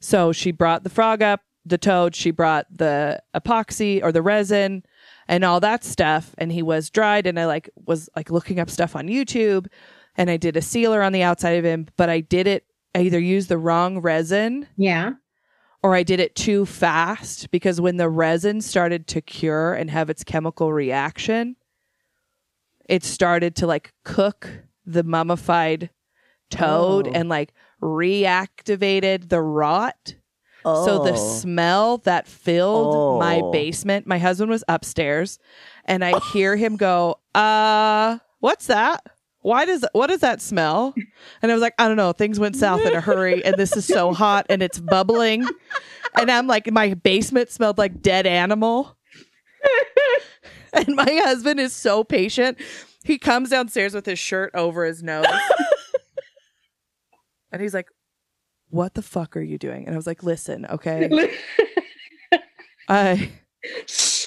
So she brought the frog up the toad she brought the epoxy or the resin and all that stuff. And he was dried and i like was like looking up stuff on youtube and i did a sealer on the outside of him but i did it i either used the wrong resin Yeah. or i did it too fast because when the resin started to cure and have its chemical reaction it started to like cook the mummified toad Oh. and like reactivated the rot. Oh. So the smell that filled my Oh. basement, my husband was upstairs and I hear him go, "Uh, what's that? Why does what does that smell?" And I was like, "I don't know, things went south in a hurry and this is so hot and it's bubbling." And I'm like my basement smelled like dead animal. and my husband is so patient. He comes downstairs with his shirt over his nose. and he's like, "What the fuck are you doing?" And I was like, "Listen, okay. I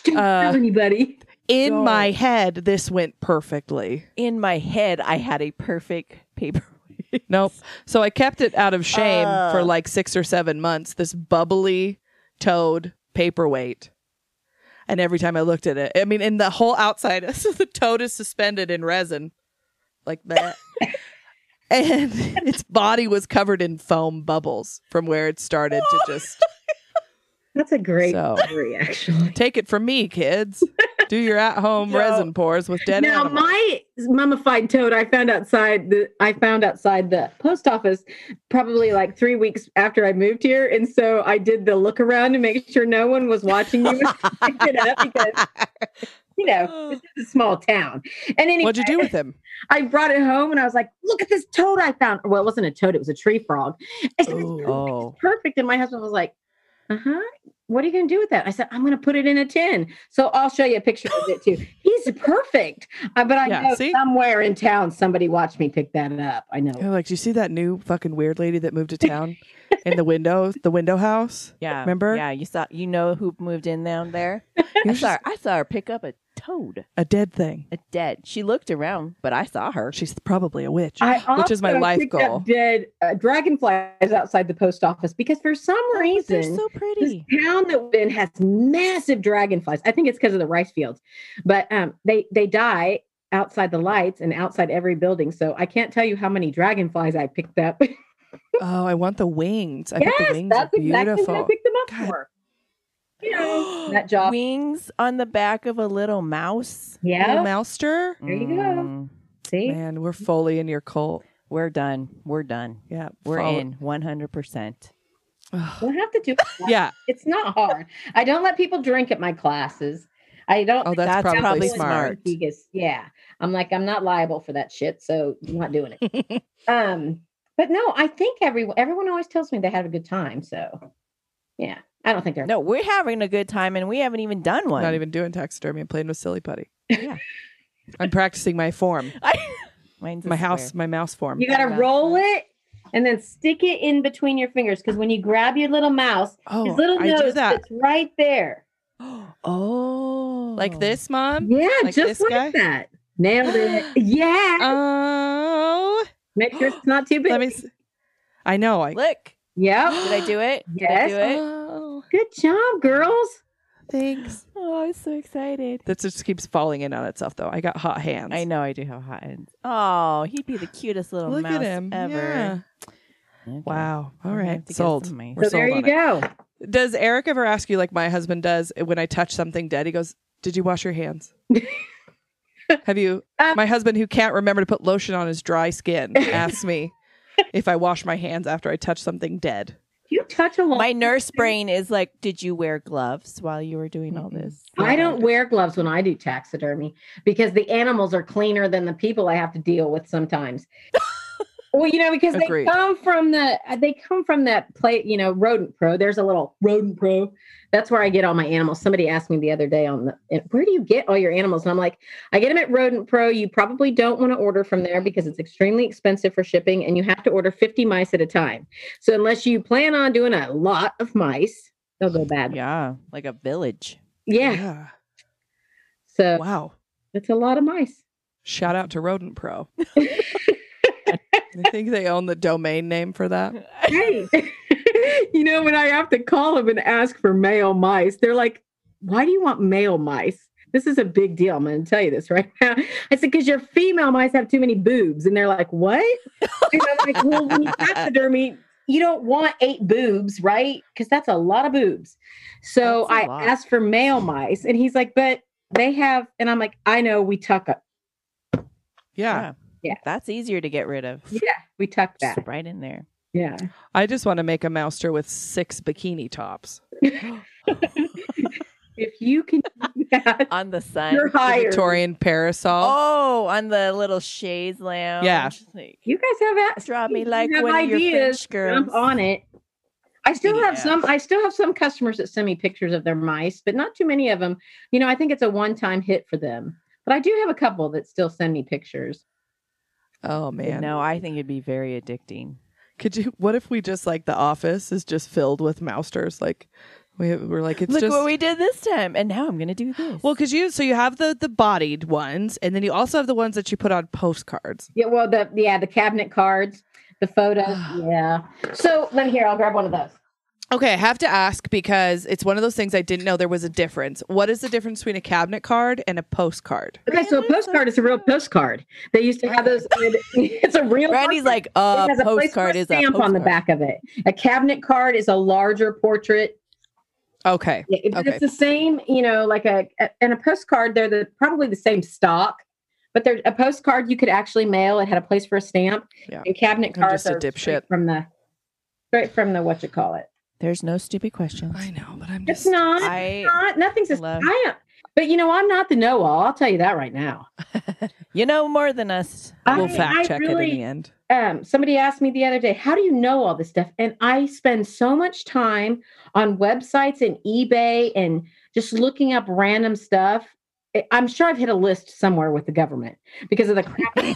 don't Uh, tell anybody. In Don't. my head this went perfectly. In my head, I had a perfect paper. Nope. So I kept it out of shame Uh. for like 6 or 7 months this bubbly toad paperweight. And every time I looked at it, I mean, in the whole outside, so the toad is suspended in resin like that. and its body was covered in foam bubbles from where it started to just That's a great So- story, actually. take it from me, kids. Do your at home No. resin pours with dead now animals. my mummified toad I found outside the I found outside the post office probably like three weeks after I moved here, and so I did the look around to make sure no one was watching me pick it up because you know this is a small town. And anyway, What'd you do with him? I brought it home and I was like, "Look at this toad I found." Well, it wasn't a toad; it was a tree frog. I said, "It's perfect, Oh. it's perfect." And my husband was like, "Uh huh." What are you going to do with that? I said, I'm going to put it in a tin. So I'll show you a picture of it too. He's perfect. Uh, but I Yeah, know see? somewhere in town somebody watched me pick that up. I know. You're like, do you see that new fucking weird lady that moved to town in the window, the window house? Yeah. Remember? Yeah, you saw you know who moved in down there? I saw her, I saw her pick up a toad. a dead thing. A dead. She looked around, but I saw her. She's probably a witch, I which is my also life picked up goal. Dead uh, dragonflies outside the post office because for some Oh, reason they're so this town that we're in has massive dragonflies. I think it's because of the rice fields, but um, they they die outside the lights and outside every building. So I can't tell you how many dragonflies I picked up. Oh, I want the wings. I bet the yes, wings that's are exactly beautiful. what I picked them up God. for. You know that job. Wings on the back of a little mouse. Little Yeah. mouster. There you go. Mm, See, Man, we're fully in your cult. We're done. We're done. Yeah, We're follow- in 100%. we'll have to do. Yeah. It's not hard. I don't let people drink at my classes. I don't. Oh, that's, That's probably, probably smart. Because yeah, I'm like I'm not liable for that shit, so I'm not doing it. um, but no, I think everyone everyone always tells me they have a good time. So yeah, I don't think they're No, we're having a good time and we haven't even done one. Not even doing taxidermy. I'm playing with silly putty. Yeah. I'm practicing my form, Mine's a my house, my mouse form. You got to Yeah. roll it and then stick it in between your fingers because when you grab your little mouse, Oh, his little I nose do sits right there. oh. like this, mom. Yeah, Like just this like guy? that. Nailed it. yeah. Oh, Make sure it's not too big. let me. I know. I. Look. Yeah. Did I do it? Did Yes. I do it? Oh, Good job, girls. thanks. Oh, I'm so excited. That just keeps falling in on itself, though. I got hot hands. I know I do have hot hands. Oh, he'd be the cutest little Look mouse at him. ever. Yeah. Okay. Wow. All right. I'm gonna have right. to get Sold. We're so there you on it. go. Does Eric ever ask you, like my husband does, when I touch something dead? He goes, "Did you wash your hands?" Have you? Um, my husband, who can't remember to put lotion on his dry skin, asks me if I wash my hands after I touch something dead. You touch a lot. My nurse brain is like, did you wear gloves while you were doing all this? I don't wear gloves when I do taxidermy because the animals are cleaner than the people I have to deal with sometimes. well, you know, because Agreed. they come from the uh, they come from that plate, you know, rodent pro. There's a little rodent pro. That's where I get all my animals. Somebody asked me the other day on the where do you get all your animals? And I'm like, I get them at Rodent Pro. You probably don't want to order from there because it's extremely expensive for shipping and you have to order 50 mice at a time. So unless you plan on doing a lot of mice, they'll go bad. Yeah, like a village. Yeah. So Wow. That's a lot of mice. Shout out to Rodent Pro. I think they own the domain name for that. Hey, you know, when I have to call them and ask for male mice, they're like, why do you want male mice? This is a big deal. I'm going to tell you this right now. I said, because your female mice have too many boobs. And they're like, what? And I'm like, well, when you taxidermy, you don't want eight boobs, right? Because that's a lot of boobs. So I a I lot. asked for male mice, and he's like, but they have, and I'm like, I know we tuck up. Yeah. Yeah. That's easier to get rid of. Yeah, we tucked that. Just right in there. Yeah. I just want to make a mouster with six bikini tops. If you can do that, On the sun. you're hired. Victorian parasol. Oh, on the little chaise lounge. Yeah. Like, You guys have that. Draw me you like have one of your ideas. French Jump girls. on it. I still have some. I still have some customers that send me pictures of their mice, but not too many of them. You know, I think it's a one-time hit for them. But I do have a couple that still send me pictures. Oh man. No, I think it'd be very addicting. Could you what if we just like the office is just filled with mousters? Like we we're like it's just Look just what we did this time, and now I'm gonna do this. Well, because you so you have the the bodied ones, and then you also have the ones that you put on postcards. Yeah, well, the yeah, the cabinet cards, the photos. yeah. So let me here. I'll grab one of those. Okay, I have to ask because it's one of those things I didn't know there was a difference. What is the difference between a cabinet card and a postcard? Okay, so a postcard is a real postcard. They used to have those. It's a real. Brandy's postcard. like, uh, a place postcard a is a stamp on the back of it. A cabinet card is a larger portrait. Okay. Yeah, but Okay. it's the same. You know, like a, a and a postcard. They're the probably the same stock, but there's a postcard you could actually mail. It had a place for a stamp. Yeah. And cabinet I'm cards just a are straight dipshit. from the straight from the what you call it. There's no stupid questions. I know, but I'm just It's just not. I not nothing's a love- I am, but you know I'm not the know-all. I'll tell you that right now. you know more than us. we'll I- fact I check it in the end. um, somebody asked me the other day, how do you know all this stuff? And I spend so much time on websites and eBay and just looking up random stuff. I- I'm sure I've hit a list somewhere with the government because of the crap.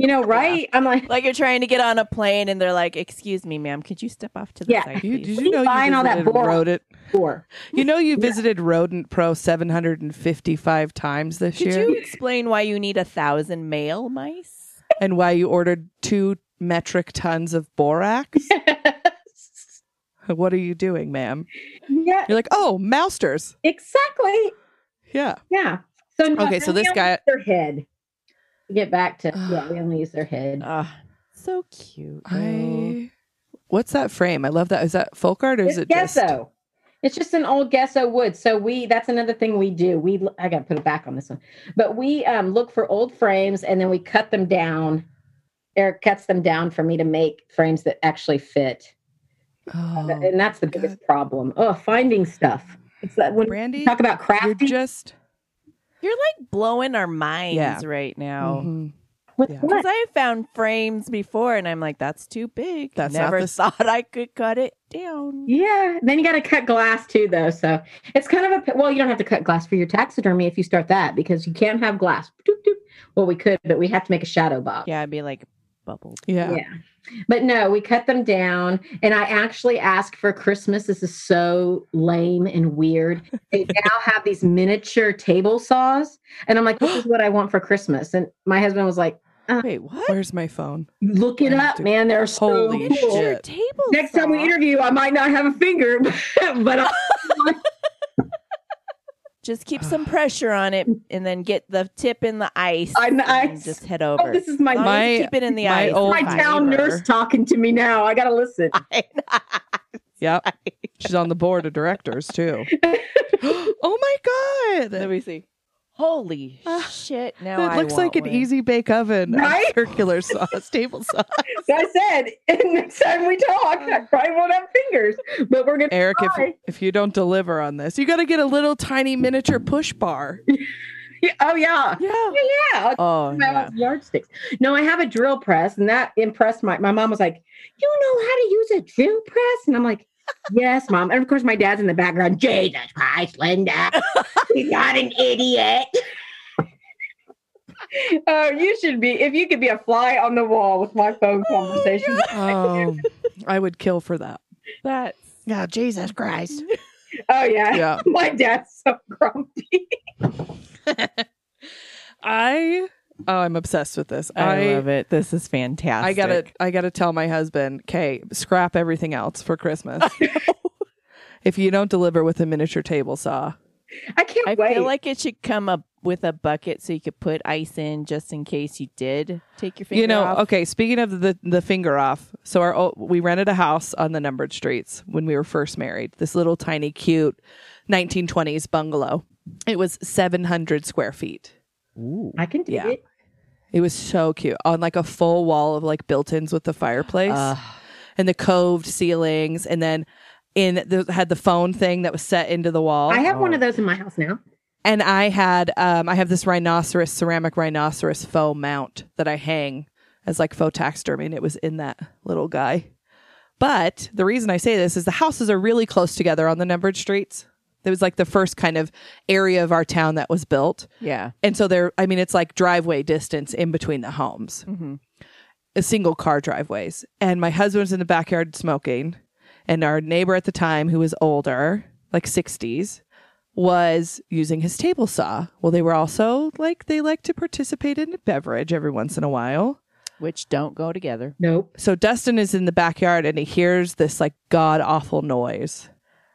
you know, right? I'm like, Like you're trying to get on a plane, and they're like, "Excuse me, ma'am, could you step off to the Yeah. side, You, did What you know you you all that visited boron? Rodent? sure. You know you visited Rodent Pro 755 times this Could year, Could you explain why you need a thousand male mice? and why you ordered two metric tons of borax. what are you doing, ma'am? yeah, You're like, oh, mousters. exactly. Yeah. Yeah. So no, Okay, so this guy- use their head. To get back to yeah, we only use their head. Ah, so cute. I. What's that frame? I love that. Is that folk art or is It's it just? gesso. It's just an old gesso wood. So we that's another thing we do. We I got to put it back on this one. But we um, look for old frames and then we cut them down. Eric cuts them down for me to make frames that actually fit. Oh, and that's the biggest problem. Oh, finding stuff. It's that when Brandy, talk about you're just. You're like blowing our minds Yeah. right now. Mhm. with yeah. Because I found frames before, and I'm like, "That's too big." That's Never the s- thought I could cut it down. Yeah, then you got to cut glass too, though. So it's kind of a well, you don't have to cut glass for your taxidermy if you start that because you can't have glass. Doop, doop. Well, we could, but we have to make a shadow box. Yeah, I'd be like bubbled. Yeah. Yeah. But no, we cut them down. And I actually asked for Christmas. This is so lame and weird. They now have these miniature table saws. And I'm like, this is what I want for Christmas. And my husband was like, uh, Wait, what? Where's my phone? look it up, man. They're so Holy cool. shit. Table. Next time we interview, I might not have a finger, but I, just keep some pressure on it, and then get the tip in the ice. I'm- I- and just head oh, over. oh, this is my As long as you My- keep it in the my ice. old my town neighbor. nurse talking to me now. I got to listen. Yep. She's on the board of directors too. oh my god! Let me see. Holy Ah, shit! Now It I looks like an one. easy bake oven, of Right? circular saw, table saw. So I said, next time we talk, I probably won't have fingers, but we're going to Eric, try. if if you don't deliver on this, you got to get a little tiny miniature push bar. Yeah, oh, yeah. Yeah. Yeah, yeah. Oh, yeah. yardsticks. No, I have a drill press, and that impressed my my mom. Was like, "You know how to use a drill press?" And I'm like, "Yes, mom." And of course, my dad's in the background. Jesus Christ, Linda, you're not an idiot. Oh, you should be. If you could be a fly on the wall with my phone conversations. Oh, um, I would kill for that. That Yeah, Jesus Christ. Oh yeah. Yeah. my dad's so grumpy. I oh, I'm obsessed with this. I, love it. This is fantastic. I gotta I gotta tell my husband, okay, scrap everything else for Christmas. if you don't deliver with a miniature table saw. I can't I wait. feel like it should come up with a bucket so you could put ice in just in case you did take your finger off. you know, off. okay, speaking of the the finger off. So our o- we rented a house on the numbered streets when we were first married. This little tiny cute 1920s bungalow. It was 700 square feet. Ooh. I can do Yeah. it. It was so cute on like a full wall of like built-ins with the fireplace Uh, and the coved ceilings, and then in the had the phone thing that was set into the wall. I have one of those in my house now. and I had um I have this rhinoceros ceramic rhinoceros faux mount that I hang as like faux taxidermy, and it was in that little guy. But the reason I say this is the houses are really close together on the numbered streets. It was like the first kind of area of our town that was built. yeah. And so there, I mean, it's like driveway distance in between the homes, hmm a single car driveways. And my husband's in the backyard smoking, and our neighbor at the time, who was older, like 60s, was using his table saw. Well, they were also like, they like to participate in a beverage every once in a while. Which don't go together. Nope. So Dustin is in the backyard and he hears this like god awful noise.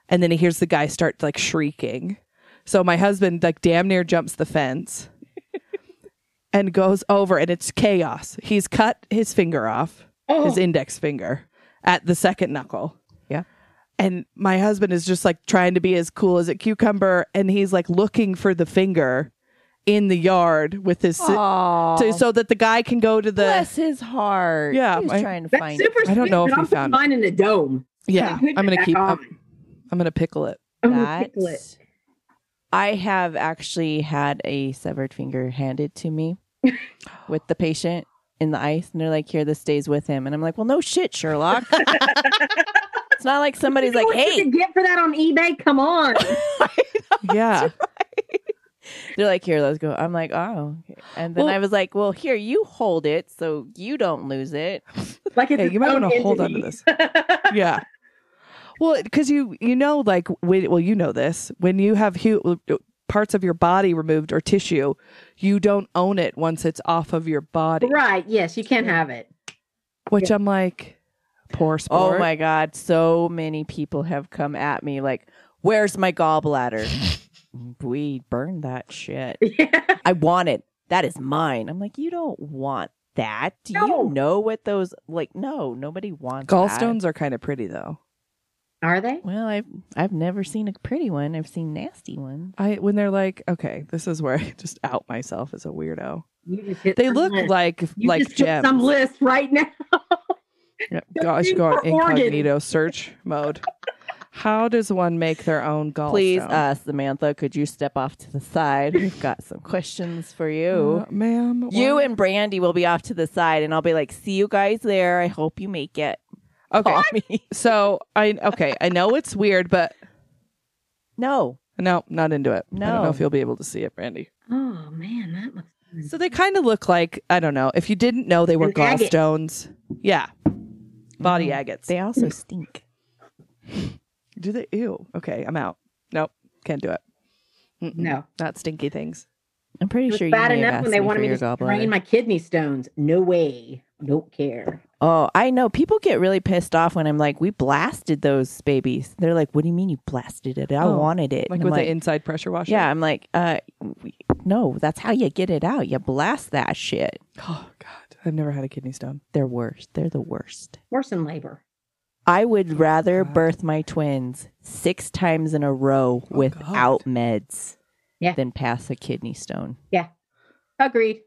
And then he hears the guy start like shrieking. So my husband like damn near jumps the fence and goes over and it's chaos. He's cut his finger off, Oh, his index finger at the second knuckle. Yeah. And my husband is just like trying to be as cool as a cucumber and he's like looking for the finger in the yard with his si- Oh, so, so that the guy can go to the bless his heart. Yeah, he's my- trying to find. super I don't know if he I'll found it. mine in a dome. Yeah, I'm gonna keep. I'm, I'm gonna pickle it. I'm gonna pickle it. I have actually had a severed finger handed to me with the patient in the ice, and they're like, "Here, this stays with him," and I'm like, "Well, no shit, Sherlock." it's not like somebody's You know like, what you "Hey." get for that on eBay? Come on. Yeah, They're like, "Here, let's go." I'm like, "Oh," okay. and then Well- I was like, "Well, here, you hold it so you don't lose it." Like it's Hey, you might want to hold on to this. yeah. Well, because you you know like when, well you know this when you have hu- uh, parts of your body removed or tissue, you don't own it once it's off of your body. right. Yes, you can't have it. Which I'm like, poor oh sport. Oh my god, so many people have come at me like, "Where's my gallbladder?" we burned that shit. Yeah. I want it. That is mine. I'm like, you don't want that. Do No. you know what those like? No, nobody wants that. Gallstones are kind of pretty though. Are they? Well, I've I've never seen a pretty one. I've seen nasty ones. I when they're like, okay, this is where I just out myself as a weirdo. You just hit They look list. like You like just gems. some list right now. Yeah, Gosh, go on For organs. incognito search mode. How does one make their own gallstone? Please, uh, Samantha, could you step off to the side? We've got some questions for you. Uh, ma'am. you what? and Brandy will be off to the side, and I'll be like, "See you guys there. I hope you make it." Okay. Me. So I okay. I know it's weird, but No, no, not into it. I don't know if you'll be able to see it, Brandy. Oh man, that looks. So they kind of look like I don't know. If you didn't know they were An agate. gallstones, yeah, body Mm. agates. they also stink. Do they? Ew. Okay, I'm out. Nope, can't do it. Mm-mm. No. not stinky things. I'm pretty It was sure you bad may have enough asked when they me wanted for me your to gallbladder. drain my kidney stones. No way. Don't care. Oh, I know. People get really pissed off when I'm like, "We blasted those babies." They're like, "What do you mean you blasted it? I Oh, wanted it." Like with like, the inside pressure washer. yeah, I'm like, uh, no, that's how you get it out. You blast that shit. Oh God, I've never had a kidney stone. They're worst. They're the worst. Worse than labor. I would rather God. birth my twins six times in a row Oh, without meds Yeah. than pass a kidney stone. Yeah. Agreed.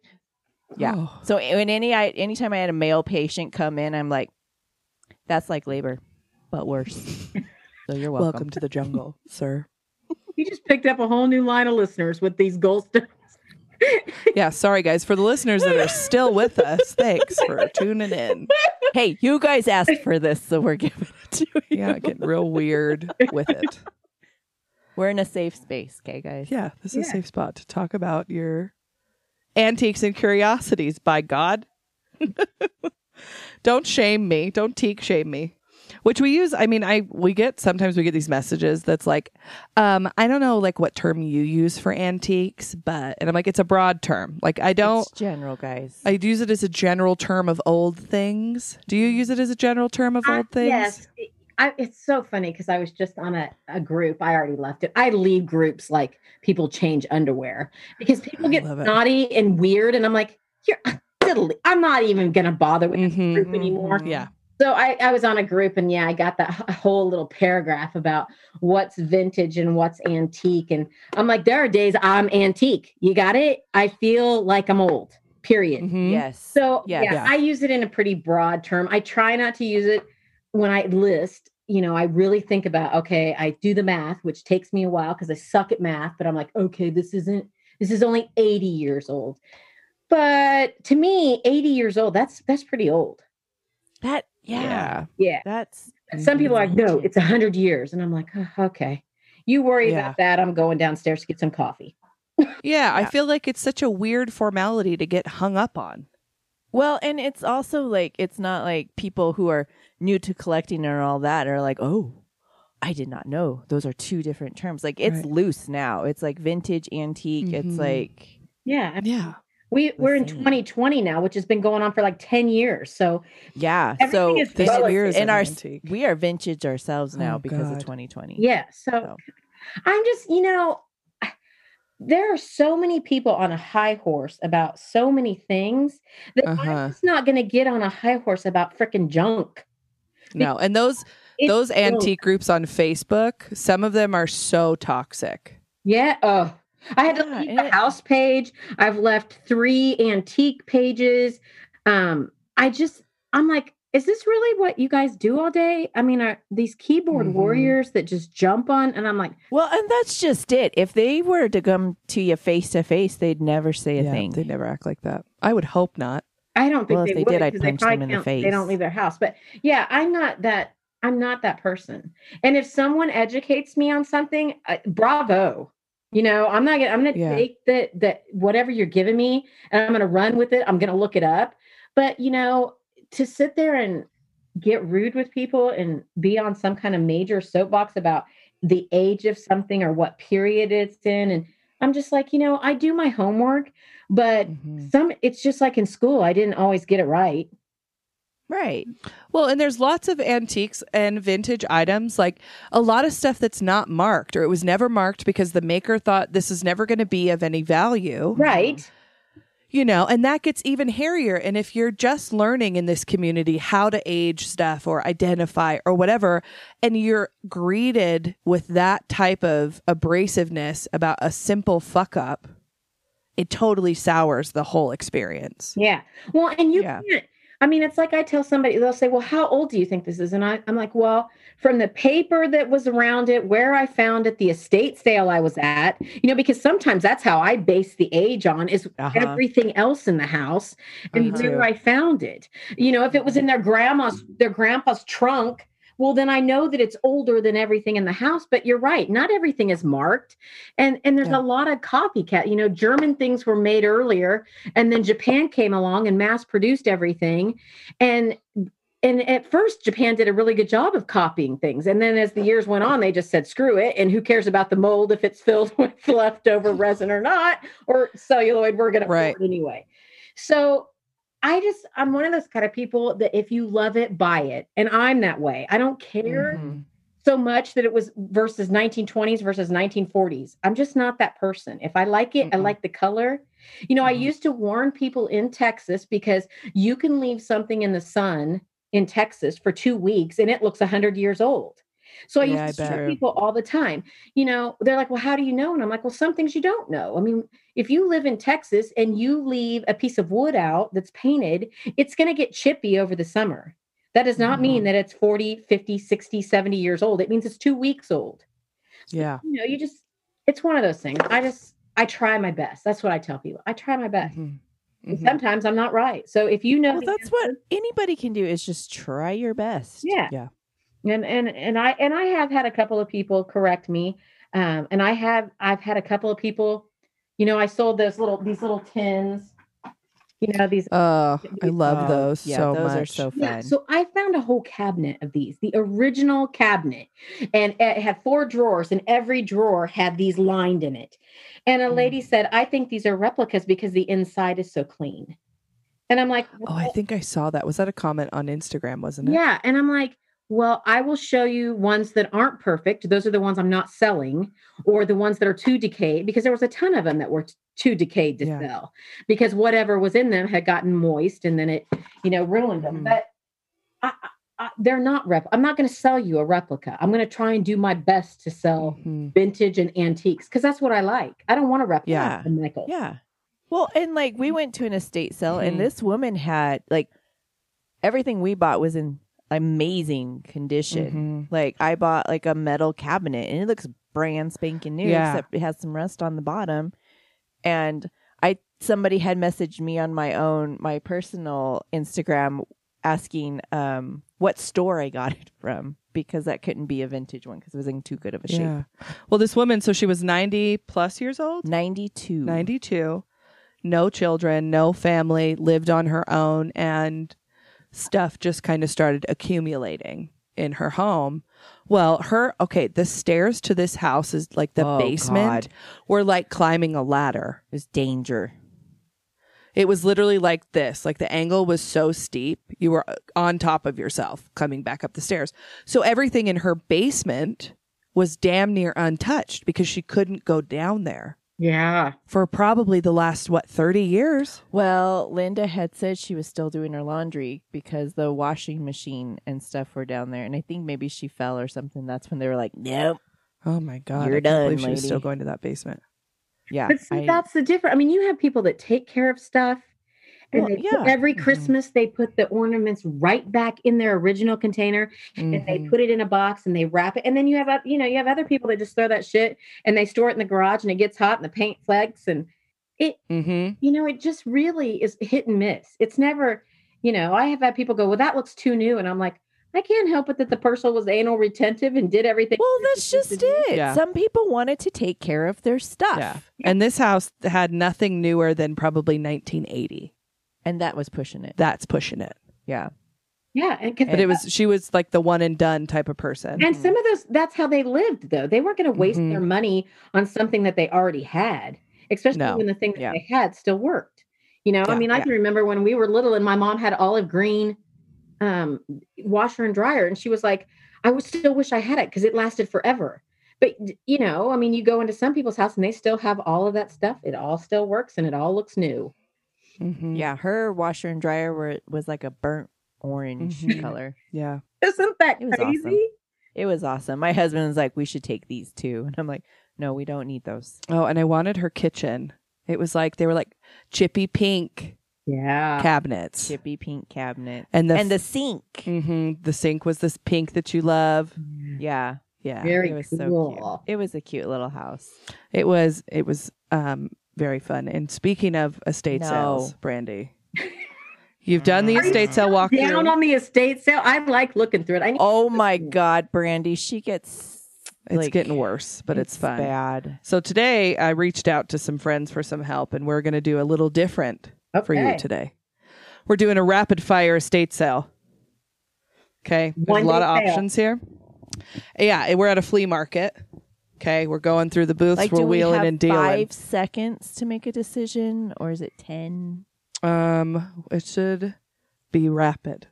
Yeah. Oh. So when any I anytime I had a male patient come in, I'm like, that's like labor, but worse. so you're welcome. Welcome to the jungle, sir. You just picked up a whole new line of listeners with these gold stones. Yeah, sorry guys for the listeners that are still with us. Thanks for tuning in. Hey, you guys asked for this, so we're giving it to you. Yeah, getting real weird with it. We're in a safe space, okay, guys? Yeah, this is a safe spot to talk about your antiques and curiosities. By God, don't shame me. Don't teak shame me. Which we use. I mean, I we get sometimes we get these messages that's like, um, I don't know like what term you use for antiques, but and I'm like, it's a broad term. Like I don't. It's general, guys. I use it as a general term of old things. Do you use it as a general term of I- old things? Yes. It- I, it's so funny because I was just on a, a group. I already left it. I leave groups like people change underwear because people get love it. naughty and weird. And I'm like, here, diddly. I'm not even going to bother with this Mhm. group anymore. Yeah. So I, I was on a group and yeah, I got that h- whole little paragraph about what's vintage and what's antique. And I'm like, there are days I'm antique. You got it? I feel like I'm old. period. Mhm. Yes. So Yeah. yeah, Yeah. I use it in a pretty broad term. I try not to use it when I list. You know, I really think about okay, I do the math, which takes me a while because I suck at math, but I'm like, okay, this isn't this is only 80 years old. But to me, 80 years old, that's that's pretty old. that yeah, Yeah. Yeah. That's Some people are like, no, it's 100 years. And I'm like, "Oh, okay. You worry Yeah. about that. I'm going downstairs to get some coffee. Yeah, I feel like it's such a weird formality to get hung up on. well, and it's also like it's not like people who are new to collecting and all that are like, oh, I did not know those are two different terms. Like it's Right. loose now. It's like vintage, antique. It's Mhm. like Yeah. Yeah. We we're in 2020 now, which has been going on for like 10 years. So yeah. So is this relative. years in our antique. we are vintage ourselves now Oh, because of 2020. yeah. So So. I'm just, you know, there are so many people on a high horse about so many things that Uh-huh. I'm just not going to get on a high horse about freaking junk. No, and those It's those antique groups on Facebook, some of them are so toxic. Yeah. Oh, I had to Yeah, leave the it- house page. I've left three antique pages. Um, I just, I'm like, is this really what you guys do all day? I mean, are these keyboard Mhm. warriors that just jump on? And I'm like, Well, and that's just it. If they were to come to you face to face, they'd never say a yeah, thing. They'd never act like that. I would hope not. I don't think Well, if they, they would did, I'd they punch them in the can't- They don't leave their house. But yeah, I'm not that. I'm not that person. And if someone educates me on something, uh, bravo. You know, I'm not gonna. I'm gonna Yeah. take that that whatever you're giving me, and I'm gonna run with it. I'm gonna look it up. But you know, to sit there and get rude with people and be on some kind of major soapbox about the age of something or what period it's in, and I'm just like, you know, I do my homework, but Mhm. some it's just like in school i didn't always get it right right. Well, and there's lots of antiques and vintage items, like a lot of stuff that's not marked or it was never marked because the maker thought this is never going to be of any value. right You know, and that gets even hairier. And if you're just learning in this community how to age stuff or identify or whatever, and you're greeted with that type of abrasiveness about a simple fuck up, it totally sours the whole experience. yeah well and you Yeah. can't i mean it's like i tell somebody they'll say well how old do you think this is and I, i'm like well from the paper that was around it where i found it the estate sale i was at you know because sometimes that's how i base the age on is Uh-huh. everything else in the house and Me where i found it you know if it was in their grandma's their grandpa's trunk well then i know that it's older than everything in the house but you're right not everything is marked and and there's Yeah. a lot of copycat you know german things were made earlier and then japan came along and mass produced everything and and at first japan did a really good job of copying things and then as the years went on they just said screw it and who cares about the mold if it's filled with leftover resin or not or celluloid we're going Right. to it anyway so i just i'm one of those kind of people that if you love it buy it and i'm that way i don't care Mhm. so much that it was versus 1920s versus 1940s. I'm just not that person. If I like it, I Mm-mm. like the color. You know, I Mhm. used to warn people in Texas because you can leave something in the sun in Texas for two weeks and it looks 100 years old. So I Yeah, used to I tell people all the time, you know, they're like, well, how do you know? And I'm like, well, some things you don't know. I mean, if you live in Texas and you leave a piece of wood out that's painted, it's going to get chippy over the summer. That does not mean Mhm. that it's 40, 50, 60, 70 years old. It means it's two weeks old. Yeah. You know, you just, it's one of those things. I just, I try my best. That's what I tell people. I try my best. Mhm. And Mhm. sometimes I'm not right. So if you know, Well, that's what anybody can do is just try your best. yeah. Yeah. And, and, and I, and I have had a couple of people correct me. Um, and I have, I've had a couple of people, you know, I sold those little, these little tins, you know, these Oh, I love Oh, those yeah, so those much. are so fun. Yeah, so I found a whole cabinet of these, the original cabinet, and it had four drawers, and every drawer had these lined in it. And a Mm. lady said, "I think these are replicas because the inside is so clean." And I'm like, Oh, I think I saw that. Was that a comment on Instagram, wasn't it? yeah. And I'm like, well, I will show you ones that aren't perfect. Those are the ones I'm not selling, or the ones that are too decayed, because there was a ton of them that were t- too decayed to Yeah. sell, because whatever was in them had gotten moist and then it, you know, ruined them. Mhm. But I, I, they're not rep. I'm not going to sell you a replica. I'm going to try and do my best to sell Mhm. vintage and antiques because that's what I like. I don't want to replica Yeah. nickel. Yeah. Well, and like we went to an estate sale, Mhm. and this woman had like everything we bought was in amazing condition. Mhm. Like I bought like a metal cabinet, and it looks brand spanking new, Yeah. except it has some rust on the bottom. And I somebody had messaged me on my own my personal Instagram asking um what store I got it from because that couldn't be a vintage one because it was in too good of a shape. Yeah. Well, this woman, so she was 90 plus years old, Ninety two. 92, no children, no family, lived on her own, and stuff just kind of started accumulating in her home. Well, her, okay, the stairs to this house is like the Oh, basement. God. We're like climbing a ladder. It was danger. It was literally like this. Like the angle was so steep, you were on top of yourself coming back up the stairs. So everything in her basement was damn near untouched because she couldn't go down there Yeah. for probably the last what 30 years. Well, Linda had said she was still doing her laundry because the washing machine and stuff were down there, and I think maybe she fell or something. That's when they were like, "Nope, Oh my god. You're I can't done, believe she was still going to that basement. yeah." But see, I- that's the difference. I mean, you have people that take care of stuff. And Well, they yeah. every Mhm. Christmas, they put the ornaments right back in their original container and they Mhm. put it in a box and they wrap it. And then you have, oth- you know, you have other people that just throw that shit and they store it in the garage and it gets hot and the paint flecks. And it, Mhm. you know, it just really is hit and miss. It's never, you know, I have had people go, well, that looks too new. And I'm like, I can't help it that the person was anal retentive and did everything. well, that's just it. Yeah. Some people wanted to take care of their stuff, Yeah. And this house had nothing newer than probably 1980. And that was pushing it. That's pushing it. Yeah, Yeah. And, 'cause But it was she was like the one and done type of person. And some of those, that's how they lived, though. They weren't going to waste Mhm. their money on something that they already had, especially No. when the thing that Yeah. they had still worked. You know, I mean, I yeah. can remember when we were little and my mom had olive green um, washer and dryer, and she was like, I would still wish I had it because it lasted forever. But, you know, I mean, you go into some people's house and they still have all of that stuff. It all still works and it all looks new. Mhm. yeah. Her washer and dryer were was like a burnt orange Mhm. color. Yeah. Isn't that It crazy? awesome. It was awesome. My husband was like, "We should take these too," and I'm like, "No, we don't need those." Oh, and I wanted her kitchen. It was like they were like chippy pink Yeah. cabinets. Chippy pink cabinet And the and the sink. Mhm. the sink was this pink that you love. Yeah, Yeah. Very it was so cool. cute. It was a cute little house. It was it was um very fun. And speaking of estate No. sales, Brandy. You've done the Are you estate sale walk Down walkthrough. on the estate sale. I like looking through it. I need Oh my God, Brandy, she gets. It's like, getting worse, but it's, fun. Bad. So today I reached out to some friends for some help and we're going to do a little different for you Okay. today. We're doing a rapid fire estate sale. Okay. There's One a lot day of sale. options here. Yeah, we're at a flea market. Okay, we're going through the booths, Like, we're do we wheeling have and dealing. five seconds to make a decision, or is it ten? Um, it should be rapid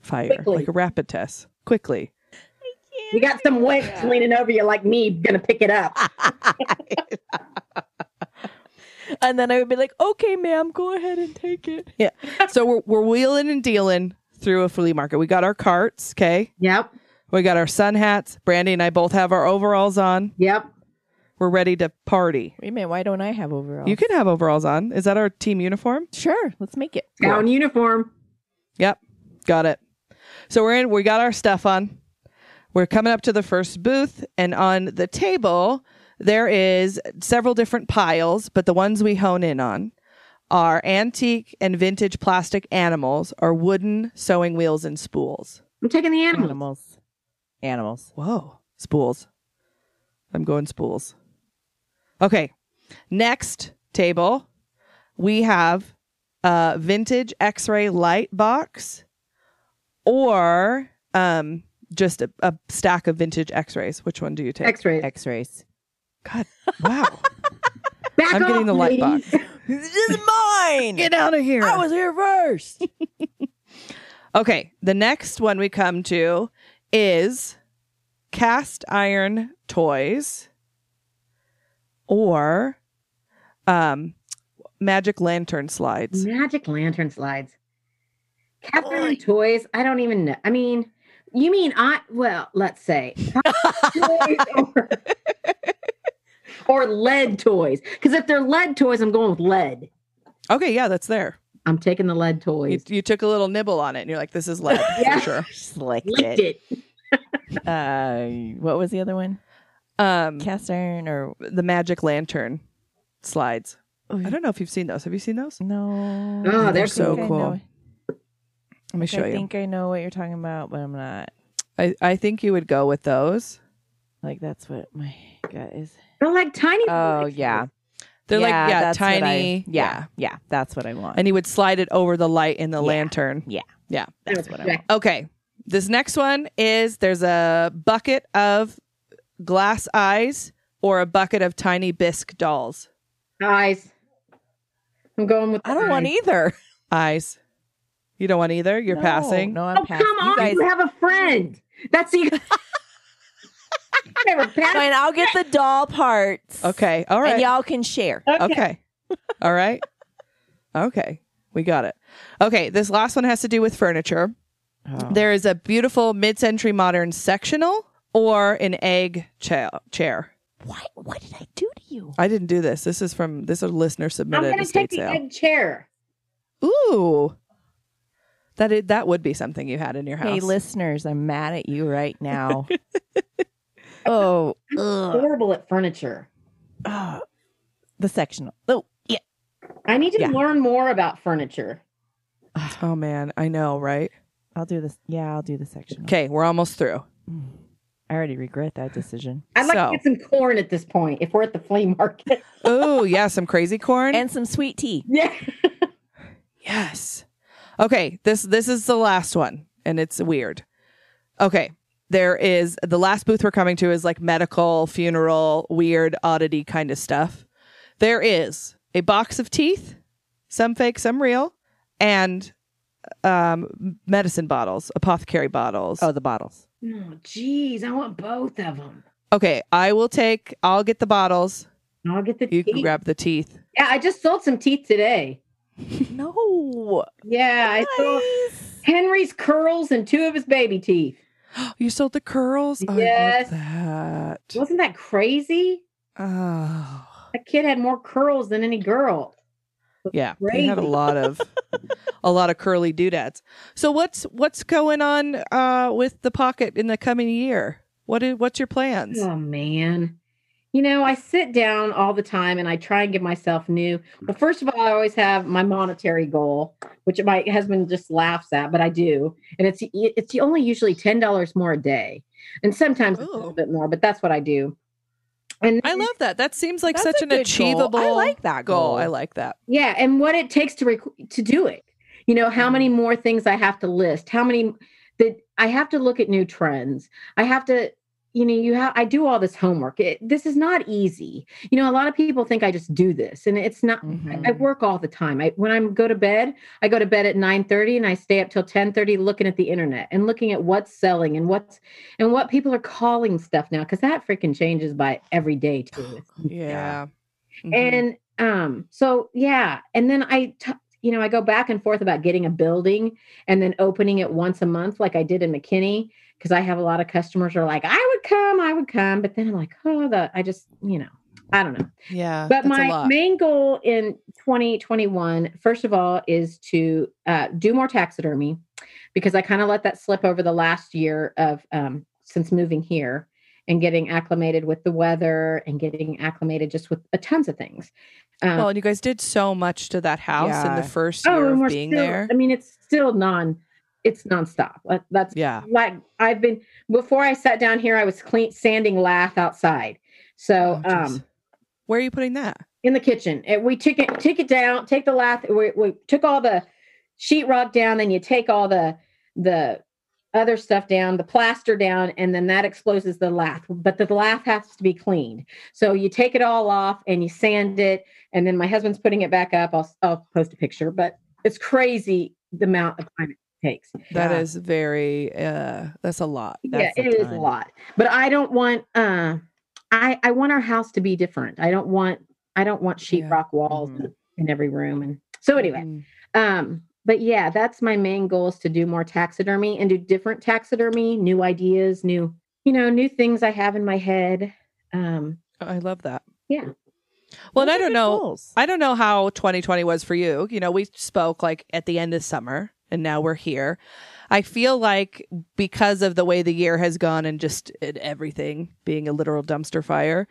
fire, Quickly. like a rapid test, quickly. You We got some wench leaning over you like me, gonna pick it up. And then I would be like, "Okay, ma'am, go ahead and take it." Yeah. so we're we're wheeling and dealing through a flea market. We got our carts. Okay. Yep, We got our sun hats. Brandy and I both have our overalls on. yep. We're ready to party. Wait a minute, why don't I have overalls? You can have overalls on. Is that our team uniform? sure. Let's make it. Town uniform. Yep. Got it. So we're in, we got our stuff on. We're coming up to the first booth, and on the table, there is several different piles, but the ones we hone in on are antique and vintage plastic animals or wooden sewing wheels and spools. I'm taking the animals. Animals. Animals. Whoa, spools. I'm going spools. Okay. Next table, we have a vintage x-ray light box or um just a, a stack of vintage x-rays. Which one do you take? X-rays. X-rays. God, wow. Back I'm getting off, the light box. this is mine. Get out of here. I was here first. Okay, the next one we come to is cast iron toys or um magic lantern slides. Magic lantern slides. Catherine Oy. toys. I don't even know. I mean, you mean I? Well, let's say. or- or lead toys. Because if they're lead toys, I'm going with lead. Okay, yeah, that's there. I'm taking the lead You, toys. you took a little nibble on it, and you're like, "This is lead Yeah. for sure." Just licked Licked it. it. Uh, what was the other one? Um, Cast iron or the magic lantern slides. Oh, I don't know if you've seen those. Have you seen those? no. Oh, I they're so I cool. know- Let me show I you. think I know what you're talking about, but I'm not. I, I think you would go with those. Like that's what my gut is. They're like tiny. Oh boys. yeah, They're like yeah, that's what I- tiny. yeah, yeah, that's what I want. and you would slide it over the light in the Yeah. lantern. yeah, Yeah. that's what I want. Okay. This next one is there's a bucket of glass eyes or a bucket of tiny bisque dolls. Eyes. I'm going with. I don't want either. Eyes. You don't want either? You're No, passing? No, I'm Oh passing. come You on! guys, You have a friend. That's the. Never passed. fine. I'll get the doll parts. Okay. All right. and y'all can share. Okay. All right. Okay. We got it. Okay. This last one has to do with furniture. Oh. There is a beautiful mid century modern sectional or an egg cha- chair. What? What did I do to you? I didn't do this. This is from this is a listener submitted. I'm going to take the sale. egg chair. Ooh. That is, that would be something you had in your house. Hey, listeners, I'm mad at you right now. oh, ugh. Horrible at furniture. Ah, the sectional. Oh, yeah. I need to Yeah. learn more about furniture. Oh man, I know, right? I'll do this. Yeah, I'll do the section. Okay, we're almost through. Mm. I already regret that decision. I'd like So- to get some corn at this point if we're at the flea market. Oh, yeah, some crazy corn. And some sweet tea. yeah. yes. Okay, this this is the last one and it's weird. Okay. There is the last booth we're coming to is like medical, funeral, weird oddity kind of stuff. There is a box of teeth, some fake, some real, and um medicine bottles, apothecary bottles. Oh, the bottles. Oh, geez, I want both of them. Okay, I will take I'll get the bottles. I'll get the You teeth. can grab the teeth. yeah, I just sold some teeth today. No. Yeah, I sold Henry's curls and two of his baby teeth. You sold the curls? Yes. I love that. Wasn't that crazy? Oh. That kid had more curls than any girl. Yeah. we had a lot of a lot of curly doodads. So what's what's going on uh with the pocket in the coming year? What is what's your plans? Oh man. You know, I sit down all the time and I try and give myself new. Well, first of all, I always have my monetary goal, which my husband just laughs at, but I do. And it's it's only usually ten dollars more a day. And sometimes it's a little bit more, but that's what I do. And I love that. That seems like such an good goal. achievable I like that goal. I like that. Yeah, and what it takes to rec- to do it. You know, how many mm-hmm. more things I have to list? How many that I have to look at new trends. I have to you know, you have I do all this homework. It, this is not easy. You know, a lot of people think I just do this and it's not Mhm. I work all the time. I when I go to bed, I go to bed at 9:30 and I stay up till 10:30 looking at the internet and looking at what's selling and what's and what people are calling stuff now cuz that freaking changes by every day too. Yeah. Mhm. And um, so yeah, and then I, t- you know, I go back and forth about getting a building and then opening it once a month, like I did in McKinney, because I have a lot of customers who are like, I would come, I would come, but then I'm like, oh, the I just, you know, I don't know. yeah. But my main goal in 2021, first of all, is to uh, do more taxidermy because I kind of let that slip over the last year of um, since moving here and getting acclimated with the weather and getting acclimated just with uh, tons of things. Um, well, and you guys did so much to that house in the first year and of being still, there. I mean, it's still non, it's nonstop. That- That's Yeah. like I've been before I sat down here. I was clean sanding lath outside. So, Oh, um, Where are you putting that? in the kitchen. And we took it, take it down, take the lath. We, we took all the sheetrock down, then you take all the the other stuff down, the plaster down, and then that exposes the lath. But the lath has to be cleaned. So you take it all off and you sand it, and then my husband's putting it back up. I'll I'll post a picture, but it's crazy the amount of time it takes. That Yeah. is very uh that's a lot. yeah, That's a it is a lot. But I don't want uh I I want our house to be different. I don't want I don't want Yeah. sheetrock walls Mhm. in every room. And so anyway, Mm. um, but yeah, that's my main goal is to do more taxidermy and do different taxidermy, new ideas, new, you know, new things I have in my head. Um, I love that. Yeah. Well, and I don't know. goals. I don't know how 2020 was for you. You know, we spoke like at the end of summer and now we're here. I feel like because of the way the year has gone and just it, everything being a literal dumpster fire,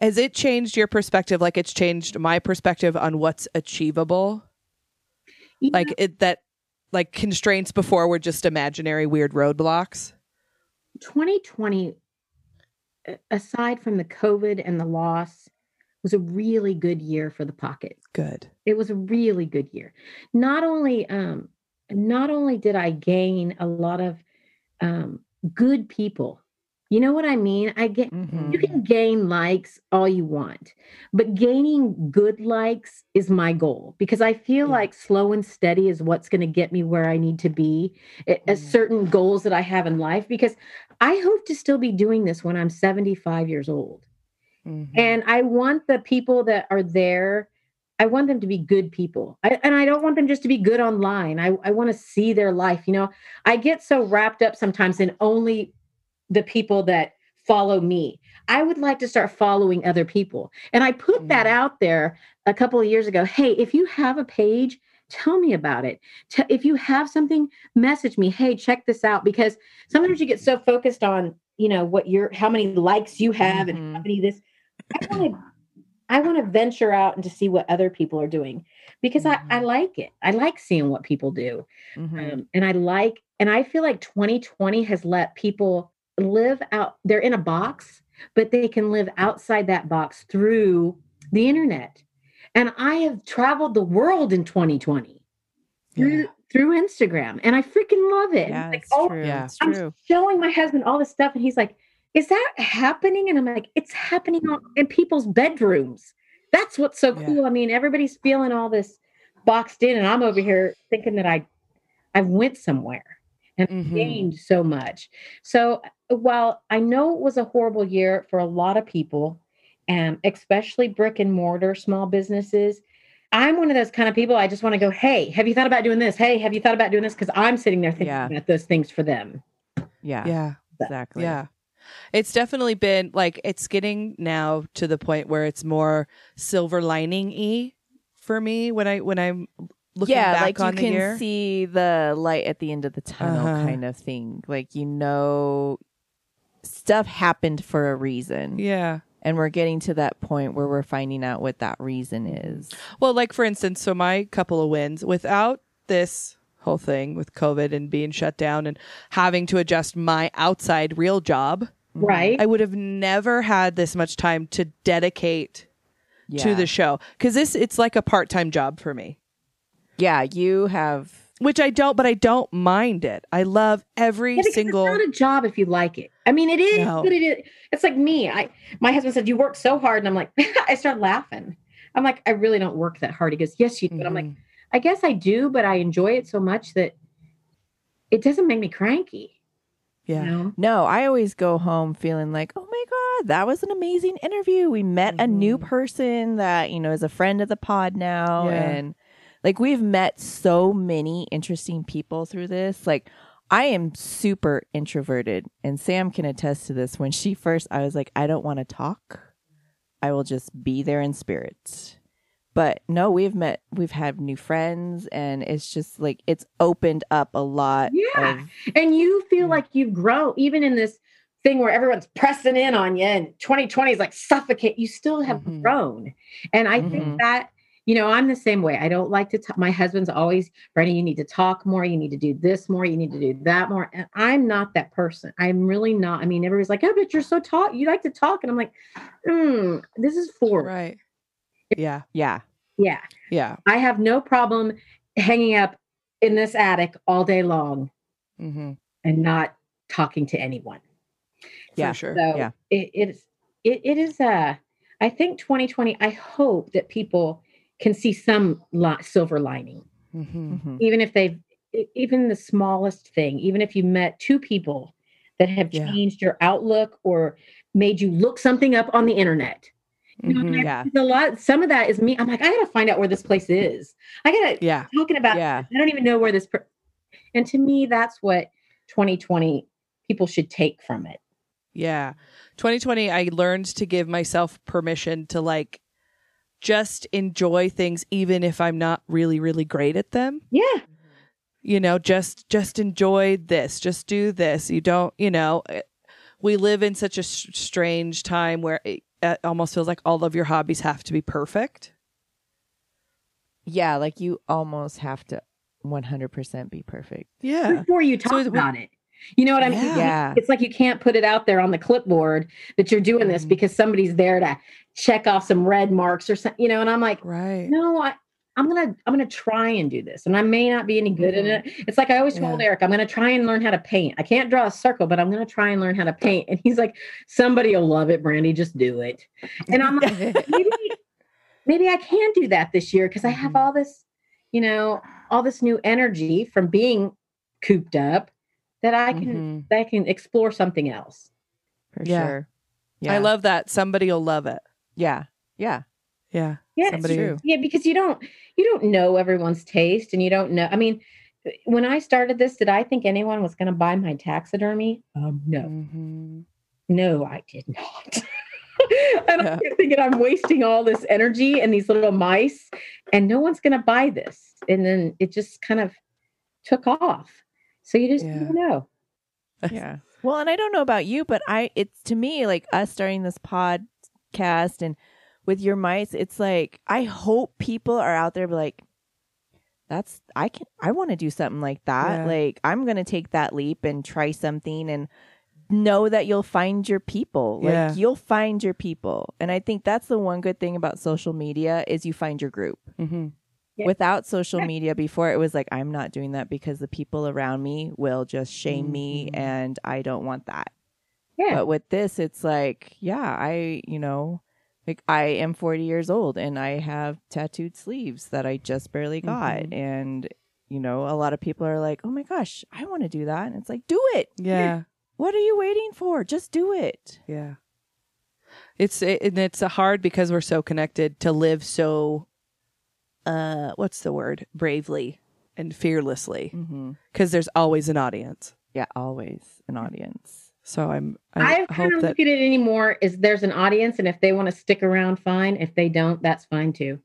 has it changed your perspective? Like it's changed my perspective on what's achievable? You Like it that like constraints before were just imaginary weird roadblocks. 2020, aside from the COVID and the loss, was a really good year for the pocket. Good. It was a really good year. Not only um not only did I gain a lot of um good people. You know what I mean? I get Mhm. you can gain likes all you want, but gaining good likes is my goal because I feel Yeah. like slow and steady is what's going to get me where I need to be at, at certain goals that I have in life because I hope to still be doing this when I'm 75 years old. Mhm. And I want the people that are there, I want them to be good people. I, and I don't want them just to be good online. I, I want to see their life. You know, I get so wrapped up sometimes in only the people that follow me. I would like to start following other people. And I put that Mm. out there a couple of years ago. Hey, if you have a page, tell me about it. T- if you have something, message me. Hey, check this out. Because sometimes you get so focused on, you know, what your how many likes you have and how Mhm. many this. I want to I want to venture out and to see what other people are doing because I, I Mhm. like it. I like seeing what people do. Mhm. Um, and I like, and I feel like 2020 has let people live out, they're in a box, but they can live outside that box through the internet. And I have traveled the world in 2020 through, Yeah. through Instagram, and I freaking love it. Yeah, Like, it's oh, true. Yeah. It's I'm true. showing my husband all this stuff, and he's like, "Is that happening?" And I'm like, "It's happening in people's bedrooms." That's what's so Yeah. cool. I mean, everybody's feeling all this boxed in, and I'm over here thinking that I, I went somewhere and Mhm. gained so much. So while I know it was a horrible year for a lot of people, um, especially brick and mortar small businesses. I'm one of those kind of people. I just want to go, hey, have you thought about doing this? Hey, have you thought about doing this? Because I'm sitting there thinking Yeah. about those things for them. Yeah. Yeah. Exactly. Yeah. It's definitely been like it's getting now to the point where it's more silver lining y for me when I when I'm looking yeah, back like you on the can year. see the light at the end of the tunnel Uh-huh. kind of thing. Like you know stuff happened for a reason. yeah. And we're getting to that point where we're finding out what that reason is. Well, like for instance, so my couple of wins without this whole thing with COVID and being shut down and having to adjust my outside real job, mm-hmm. Right. I would have never had this much time to dedicate to the show because this it's like a part-time job for me. Yeah, you have Which I don't, but I don't mind it. I love every Yeah, single. It's not a job if you like it. I mean, it is, No. but it is. It's like me. I my husband said you work so hard, and I'm like, I start laughing. I'm like, I really don't work that hard. He goes, Yes, you do. And I'm like, Mhm. I guess I do, but I enjoy it so much that it doesn't make me cranky. yeah. You know? No, I always go home feeling like, oh my God, that was an amazing interview. We met a new Mhm. person that, you know, is a friend of the pod now. Yeah. And like we've met so many interesting people through this. Like I am super introverted and Sam can attest to this. When she first, I was like, I don't want to talk. I will just be there in spirit. But no, we've met, we've had new friends and it's just like, it's opened up a lot. Yeah. Of, And you feel Yeah. like you've grown, even in this thing where everyone's pressing in on you and 2020 is like suffocate, you still have Mhm. grown. And I think Mhm. that, you know, I'm the same way. I don't like to talk. My husband's always, Brenda, you need to talk more. You need to do this more. You need to do that more. And I'm not that person. I'm really not. I mean, everybody's like, oh, but you're so talk. You like to talk. And I'm like, mm, this is for, Right. Yeah. yeah. yeah. Yeah. I have no problem hanging up in this attic all day long Mm-hmm. and not talking to anyone. Yeah. For sure. So Yeah. it, it is it, it is uh I think 2020 I hope that people can see some li- silver lining mm-hmm. Mhm. even if they've even the smallest thing even if you met two people that have Yeah. changed your outlook or made you look something up on the internet you know, Mhm. Yeah. a lot some of that is me i'm like i gotta find out where this place is i gotta Yeah. talking about Yeah. i don't even know where this per- and to me that's what 2020 people should take from it Yeah. 2020, I learned to give myself permission to like just enjoy things, even if I'm not really, really great at them. Yeah. You know, just just enjoy this. Just do this. You don't. You know, eh, we live in such a s- strange time where it, it almost feels like all of your hobbies have to be perfect. Yeah, like you almost have to 100% be perfect. Yeah. Before you talk So it- about it. You know what I mean? Yeah. Yeah. It's like you can't put it out there on the clipboard that you're doing this Mhm. because somebody's there to check off some red marks or something, you know, and I'm like, Right. no, I, I'm gonna I'm gonna try and do this. And I may not be any good at it. It's like I always told Yeah. Eric, I'm gonna try and learn how to paint. I can't draw a circle, but I'm gonna try and learn how to paint. And he's like, somebody will love it, Brandy, just do it. And I'm like, maybe maybe I can do that this year because I have Mhm. all this, you know, all this new energy from being cooped up that I can Mhm. that I can explore something else. For Yeah. sure. Yeah. I love that. Somebody will love it. Yeah. Yeah. Yeah. Yeah, it's Somebody- true. Yeah, because you don't you don't know everyone's taste and you don't know. I mean, when I started this, did I think anyone was going to buy my taxidermy? Um, no, Mhm. no, I did not. and Yeah. I'm thinking I'm wasting all this energy and these little mice, and no one's going to buy this. And then it just kind of took off. So you just Yeah. don't know. yeah. Well, and I don't know about you, but I it's to me like us starting this podcast and with your mice, it's like I hope people are out there be like that's I can I want to do something like that. Yeah. Like I'm going to take that leap and try something and know that you'll find your people. Like Yeah. you'll find your people. And I think that's the one good thing about social media is you find your group. Mhm. Yeah. Without social media before it was like I'm not doing that because the people around me will just shame me Mhm. and I don't want that. Yeah. But with this it's like, yeah, I, you know, like I am 40 years old and I have tattooed sleeves that I just barely got Mhm. and you know, a lot of people are like, "Oh my gosh, I want to do that." And it's like, "Do it. Yeah. What are you waiting for? Just do it." Yeah. It's it, and it's hard because we're so connected to live so uh what's the word? bravely and fearlessly because there's always an audience. Yeah, always an audience. So I'm I I've kind hope of that look at it anymore is there's an audience, and if they want to stick around, fine. If they don't, that's fine too.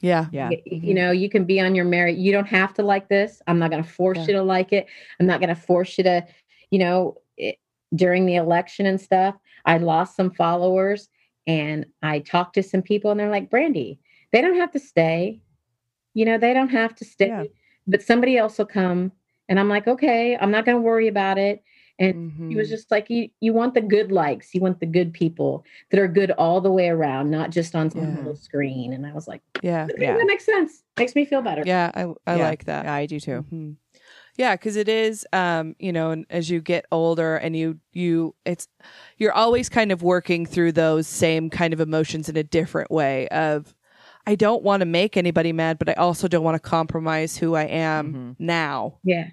yeah. Yeah. Y- you know you can be on your merit you don't have to like this i'm not going to force Yeah. you to like it i'm not going to force you to you know it, during the election and stuff i lost some followers and i talked to some people and they're like brandy they don't have to stay you know they don't have to stay Yeah. but somebody else will come and i'm like okay i'm not going to worry about it and he was Mhm. just like you you want the good likes you want the good people that are good all the way around not just on some Yeah. little screen and i was like yeah. okay, Yeah. that makes sense makes me feel better Yeah, I I Yeah. like that. Yeah, I do too. Mhm. Yeah, because it is, um, you know, and as you get older and you you it's you're always kind of working through those same kind of emotions in a different way. Of I don't want to make anybody mad, but I also don't want to compromise who I am Mhm. now. Yeah.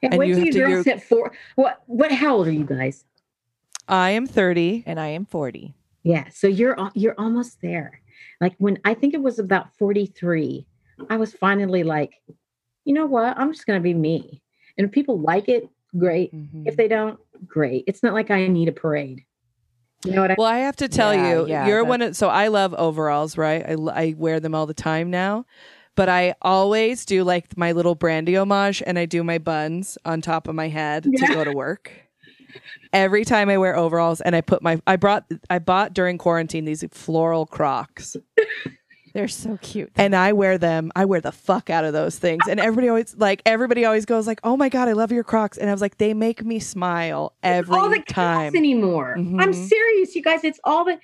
And, And wait you till have you to- girls you're- hit four. What? What? How old are you guys? I am thirty. And I am 40. Yeah. So you're you're almost there. Like when I think it was about forty three, I was finally like, you know what? I'm just gonna be me. And if people like it, great. Mhm. If they don't, great. It's not like I need a parade. You know what I? Well, I have to tell Yeah, you, yeah, you're one of so I love overalls, right? I wear them all the time now, but I always do like my little brandy homage, and I do my buns on top of my head Yeah. to go to work. Every time I wear overalls, and I put my I brought I bought during quarantine these floral Crocs, They're so cute. and I wear them. I wear the fuck out of those things, and everybody always like everybody always goes like, "Oh my god, I love your Crocs," and I was like, they make me smile every all the time. chaos anymore. I'm Mhm. serious, you guys. It's all the.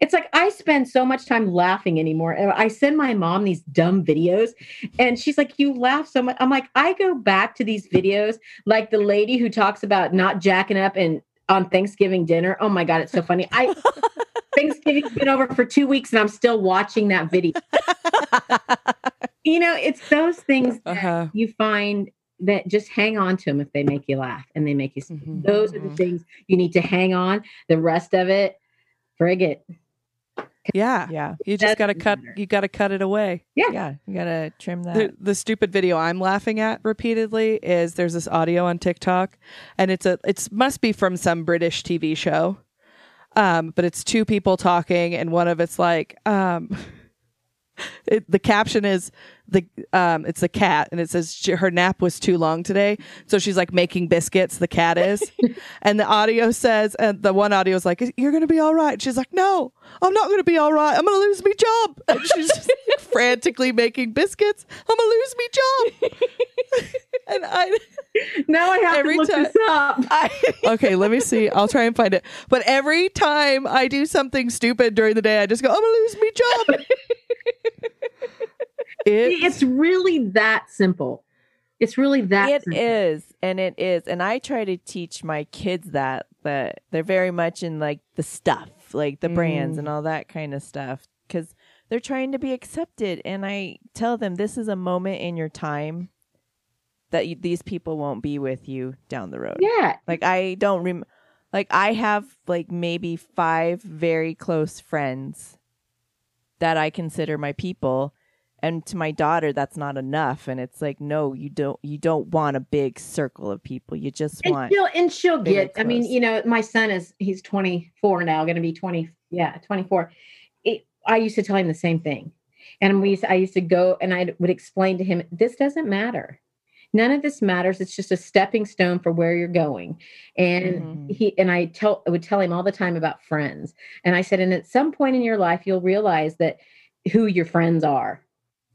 It's like I spend so much time laughing anymore. I send my mom these dumb videos, and she's like, "You laugh so much." I'm like, I go back to these videos, like the lady who talks about not jacking up and on Thanksgiving dinner. Oh my god, it's so funny. I Thanksgiving's been over for two weeks, and I'm still watching that video. you know, it's those things that Uh-huh. you find that just hang on to them if they make you laugh and they make you. Mhm. Those are the things you need to hang on. The rest of it, frig it. Yeah. Yeah. You just got to cut matter. you got to cut it away. Yeah. Yeah. You gotta trim that. The, the stupid video I'm laughing at repeatedly is there's this audio on TikTok and it's a it's must be from some British TV show. Um but it's two people talking and one of it's like um it, the caption is the um it's the cat and it says she, her nap was too long today. So she's like making biscuits the cat is. And the audio says and the one audio is like you're gonna be all right. She's like no i'm not gonna be all right. I'm gonna lose my job. And she's just frantically making biscuits. I'm gonna lose my job. And i Now I have Every to look time- this up. okay let me see. I'll try and find it. But every time i do something stupid during the day i just go i'm gonna lose my job it, It's really that simple. It's really that It simple. is, and it is, and I try to teach my kids that that they're very much in like the stuff, like the brands Mm. and all that kind of stuff, because they're trying to be accepted. And I tell them this is a moment in your time that you, these people won't be with you down the road. Yeah. Like I don't rem, like I have like maybe five very close friends that I consider my people. And to my daughter, that's not enough. And it's like, no, you don't. You don't want a big circle of people. You just And want. she'll and she'll get. I mean, you know, my son is he's 24 now, going to be 20. Yeah, 24. It, I used to tell him the same thing, and we I used to go and I would explain to him, this doesn't matter. None of this matters. It's just a stepping stone for where you're going. And Mhm. he and I tell I would tell him all the time about friends. And I said, and at some point in your life, you'll realize that who your friends are.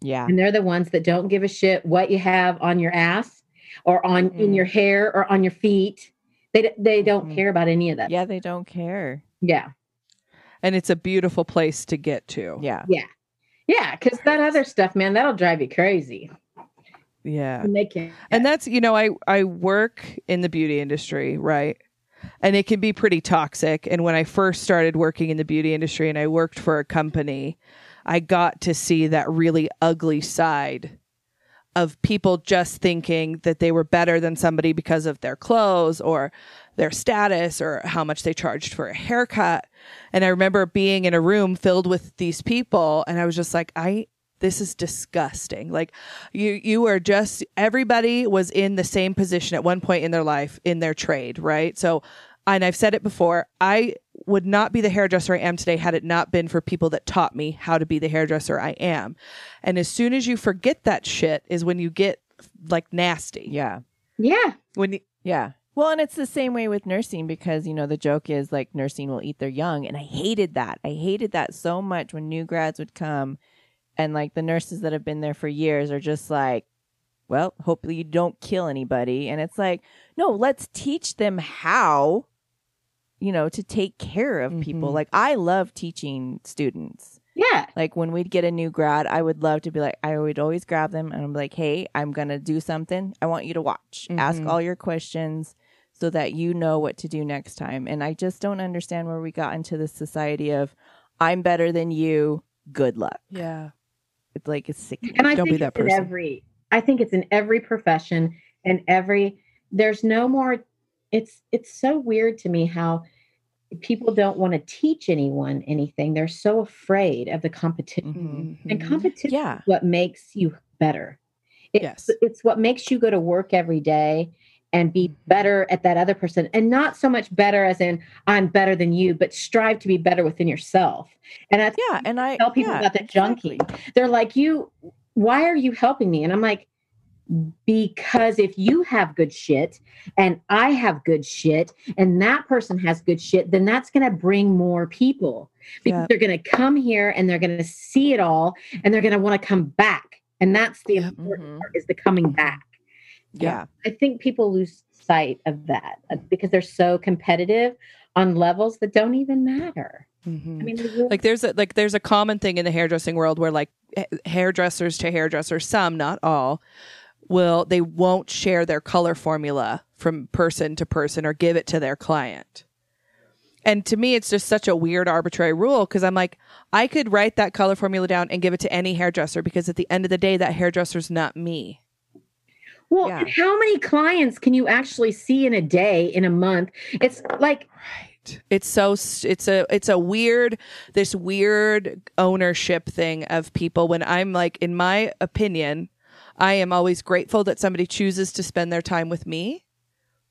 Yeah. and they're the ones that don't give a shit what you have on your ass or on in Mhm. your hair or on your feet they they don't Mhm. care about any of that Yeah. They don't care. yeah and it's a beautiful place to get to Yeah. Yeah. yeah because that other stuff man that'll drive you crazy yeah. And they can. And that's you know i i work in the beauty industry right? And it can be pretty toxic. And when i first started working in the beauty industry and i worked for a company i got to see that really ugly side of people just thinking that they were better than somebody because of their clothes or their status or how much they charged for a haircut. And i remember being in a room filled with these people and i was just like i this is disgusting like you you were just everybody was in the same position at one point in their life in their trade right so and i've said it before i would not be the hairdresser i am today had it not been for people that taught me how to be the hairdresser i am and as soon as you forget that shit is when you get like nasty Yeah. yeah when you, Yeah. Well, and it's the same way with nursing because, you know, the joke is like nursing will eat their young. And I hated that. I hated that so much when new grads would come and like the nurses that have been there for years are just like, well, hopefully you don't kill anybody. And it's like, no, let's teach them how, you know, to take care of people. Mhm. Like, I love teaching students. yeah Like when we'd get a new grad, I would love to be like, I would always grab them and I'm like, hey, I'm going to do something. I want you to watch. Ask Mhm. all your questions so that you know what to do next time. And I just don't understand where we got into this society of, I'm better than you. Good luck. yeah It's like it's sick. and i Don't be that person. every i think it's in every profession and every there's no more it's it's so weird to me how people don't want to teach anyone anything they're so afraid of the competition Mm-hmm. and competition Yeah. is what makes you better it's, Yes. it's what makes you go to work every day and be better at that other person and not so much better as in i'm better than you but strive to be better within yourself and that's Yeah. And I tell people yeah, about the junkie exactly. they're like you why are you helping me and i'm like because if you have good shit and i have good shit and that person has good shit then that's going to bring more people because Yeah. they're going to come here and they're going to see it all and they're going to want to come back and that's the important Mhm. part is the coming back Yeah. i think people lose sight of that uh, because they're so competitive on levels that don't even matter Mhm. i mean really- like there's a like there's a common thing in the hairdressing world where like ha- hairdressers to hairdressers some not all will they won't share their color formula from person to person or give it to their client and to me it's just such a weird arbitrary rule because i'm like i could write that color formula down and give it to any hairdresser because at the end of the day that hairdresser's not me Well, Yeah. and how many clients can you actually see in a day, in a month? It's like right Right. It's so it's a it's a weird this weird ownership thing of people when I'm like in my opinion, I am always grateful that somebody chooses to spend their time with me,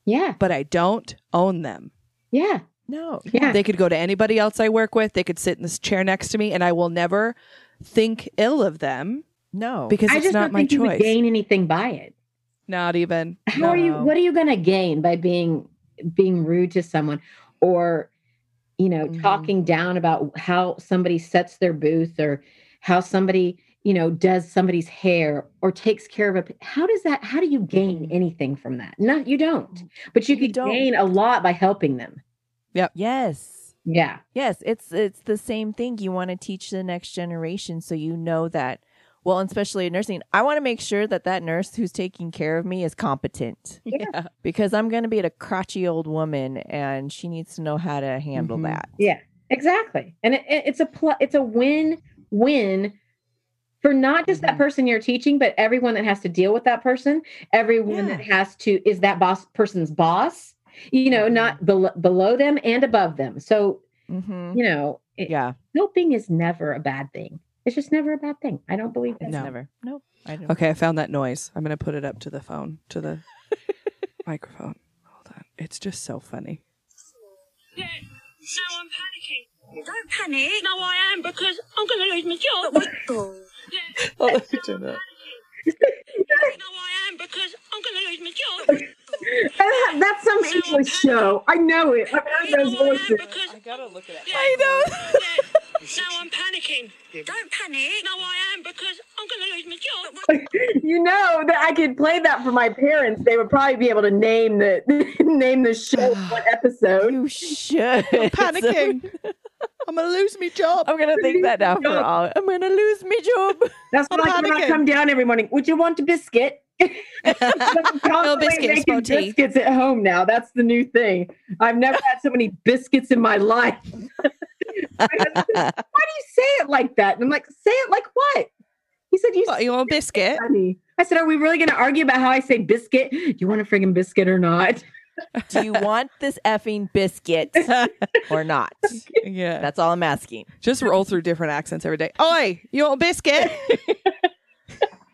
Yeah. but I don't own them. Yeah. No. Yeah. They could go to anybody else I work with. They could sit in this chair next to me and I will never think ill of them No. because I it's just not don't my think you would choice. gain anything by it. Not even. How are you? What are you going to gain by being being rude to someone, or you know, Mhm. talking down about how somebody sets their booth, or how somebody you know does somebody's hair or takes care of a? How does that? How do you gain anything from that? No, you don't. But you, You could don't. gain a lot by helping them. Yep. Yes. Yeah. Yes, it's it's the same thing. You want to teach the next generation so you know that well, and especially in nursing, I want to make sure that that nurse who's taking care of me is competent Yeah. because I'm going to be a crotchy old woman and she needs to know how to handle Mhm. that. Yeah. Exactly. And it, it- it's a pl- it's a win win for not just that Mhm. person you're teaching, but everyone that has to deal with that person, everyone that has to is that boss person's boss. You know, not bel- below them and above them. So hmm you know, it, Yeah, helping is never a bad thing. It's just never a bad thing. I don't believe it's that. No. never. Nope. I don't. Okay, I found that noise. I'm going to put it up to the phone, to the microphone. Hold on. It's just so funny. Yeah. Now I'm panicking. Don't panic. No, I am because I'm going to lose my job. But what? Yeah. Oh, let me turn that. No, I am because I'm going to lose my job. That's some English show. I know it. I've heard those voices. because gotta look at it. yeah. I know. Yeah. Now I'm panicking. Don't panic. No, I am because I'm going to lose my job. You know that I could play that for my parents. They would probably be able to name the name the show what episode. You should. I'm Panicking. I'm going to lose my job. I'm gonna think that now for all. I'm gonna lose my job. That's I'm like when I come down every morning. Would you want a biscuit? Oh, I'm biscuits, making tea. biscuits at home now. That's the new thing. I've never had so many biscuits in my life. My husband Why do you say it like that? And I'm like, say it like what? He said, You What, you want a biscuit? honey. I said, Are we really going to argue about how I say biscuit? Do you want a friggin' biscuit or not? Do you want this effing biscuit or not? Yeah. That's all I'm asking. Just roll through different accents every day. Oi, you want a biscuit?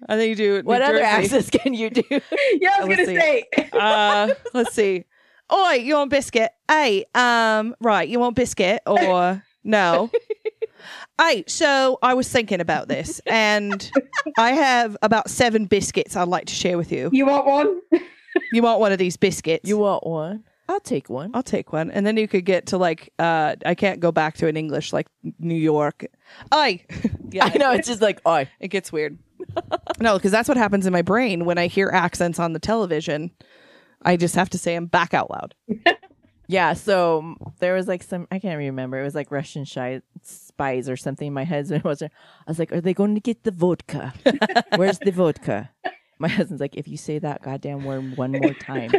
I think you do. New What other Jersey. accents can you do? Yeah, I was going to say. Uh, let's see. Oi, you want biscuit? Hey, um, right, you want biscuit or no? Hey, so I was thinking about this, and I have about seven biscuits I'd like to share with you. You want one? You want one of these biscuits? You want one? I'll take one. I'll take one, and then you could get to like, uh, I can't go back to an English like New York. Oi, yeah, I know it's just like, oh, it gets weird. no, because that's what happens in my brain when I hear accents on the television. I just have to say them back out loud. Yeah. So there was like some, I can't remember. It was like Russian shy, spies or something. My husband was, I was like, are they going to get the vodka? Where's the vodka? My husband's like, if you say that goddamn word one more time,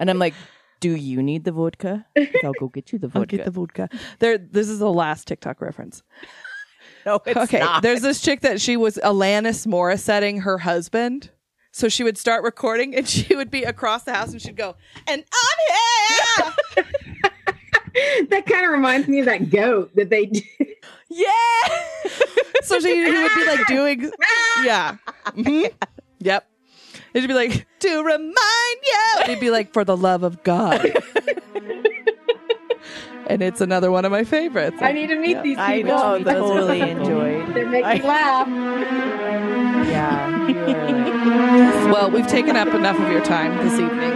and I'm like, do you need the vodka? I'll go get you the I'll vodka. get the vodka. There, this is the last TikTok reference. no, it's okay, not. there's this chick that she was Alanis Morissetting her husband. So she would start recording, and she would be across the house, and she'd go, "And I'm here." that kind of reminds me of that goat that they do. yeah. so she he would be like doing, yeah, Mhm. yep. It'd be like to remind you. He'd be like, "For the love of God." And it's another one of my favorites. I need to meet Yeah. these people. I know. Those really enjoyed. They're making me I- laugh. Yeah. Well, we've taken up enough of your time this evening.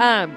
Um,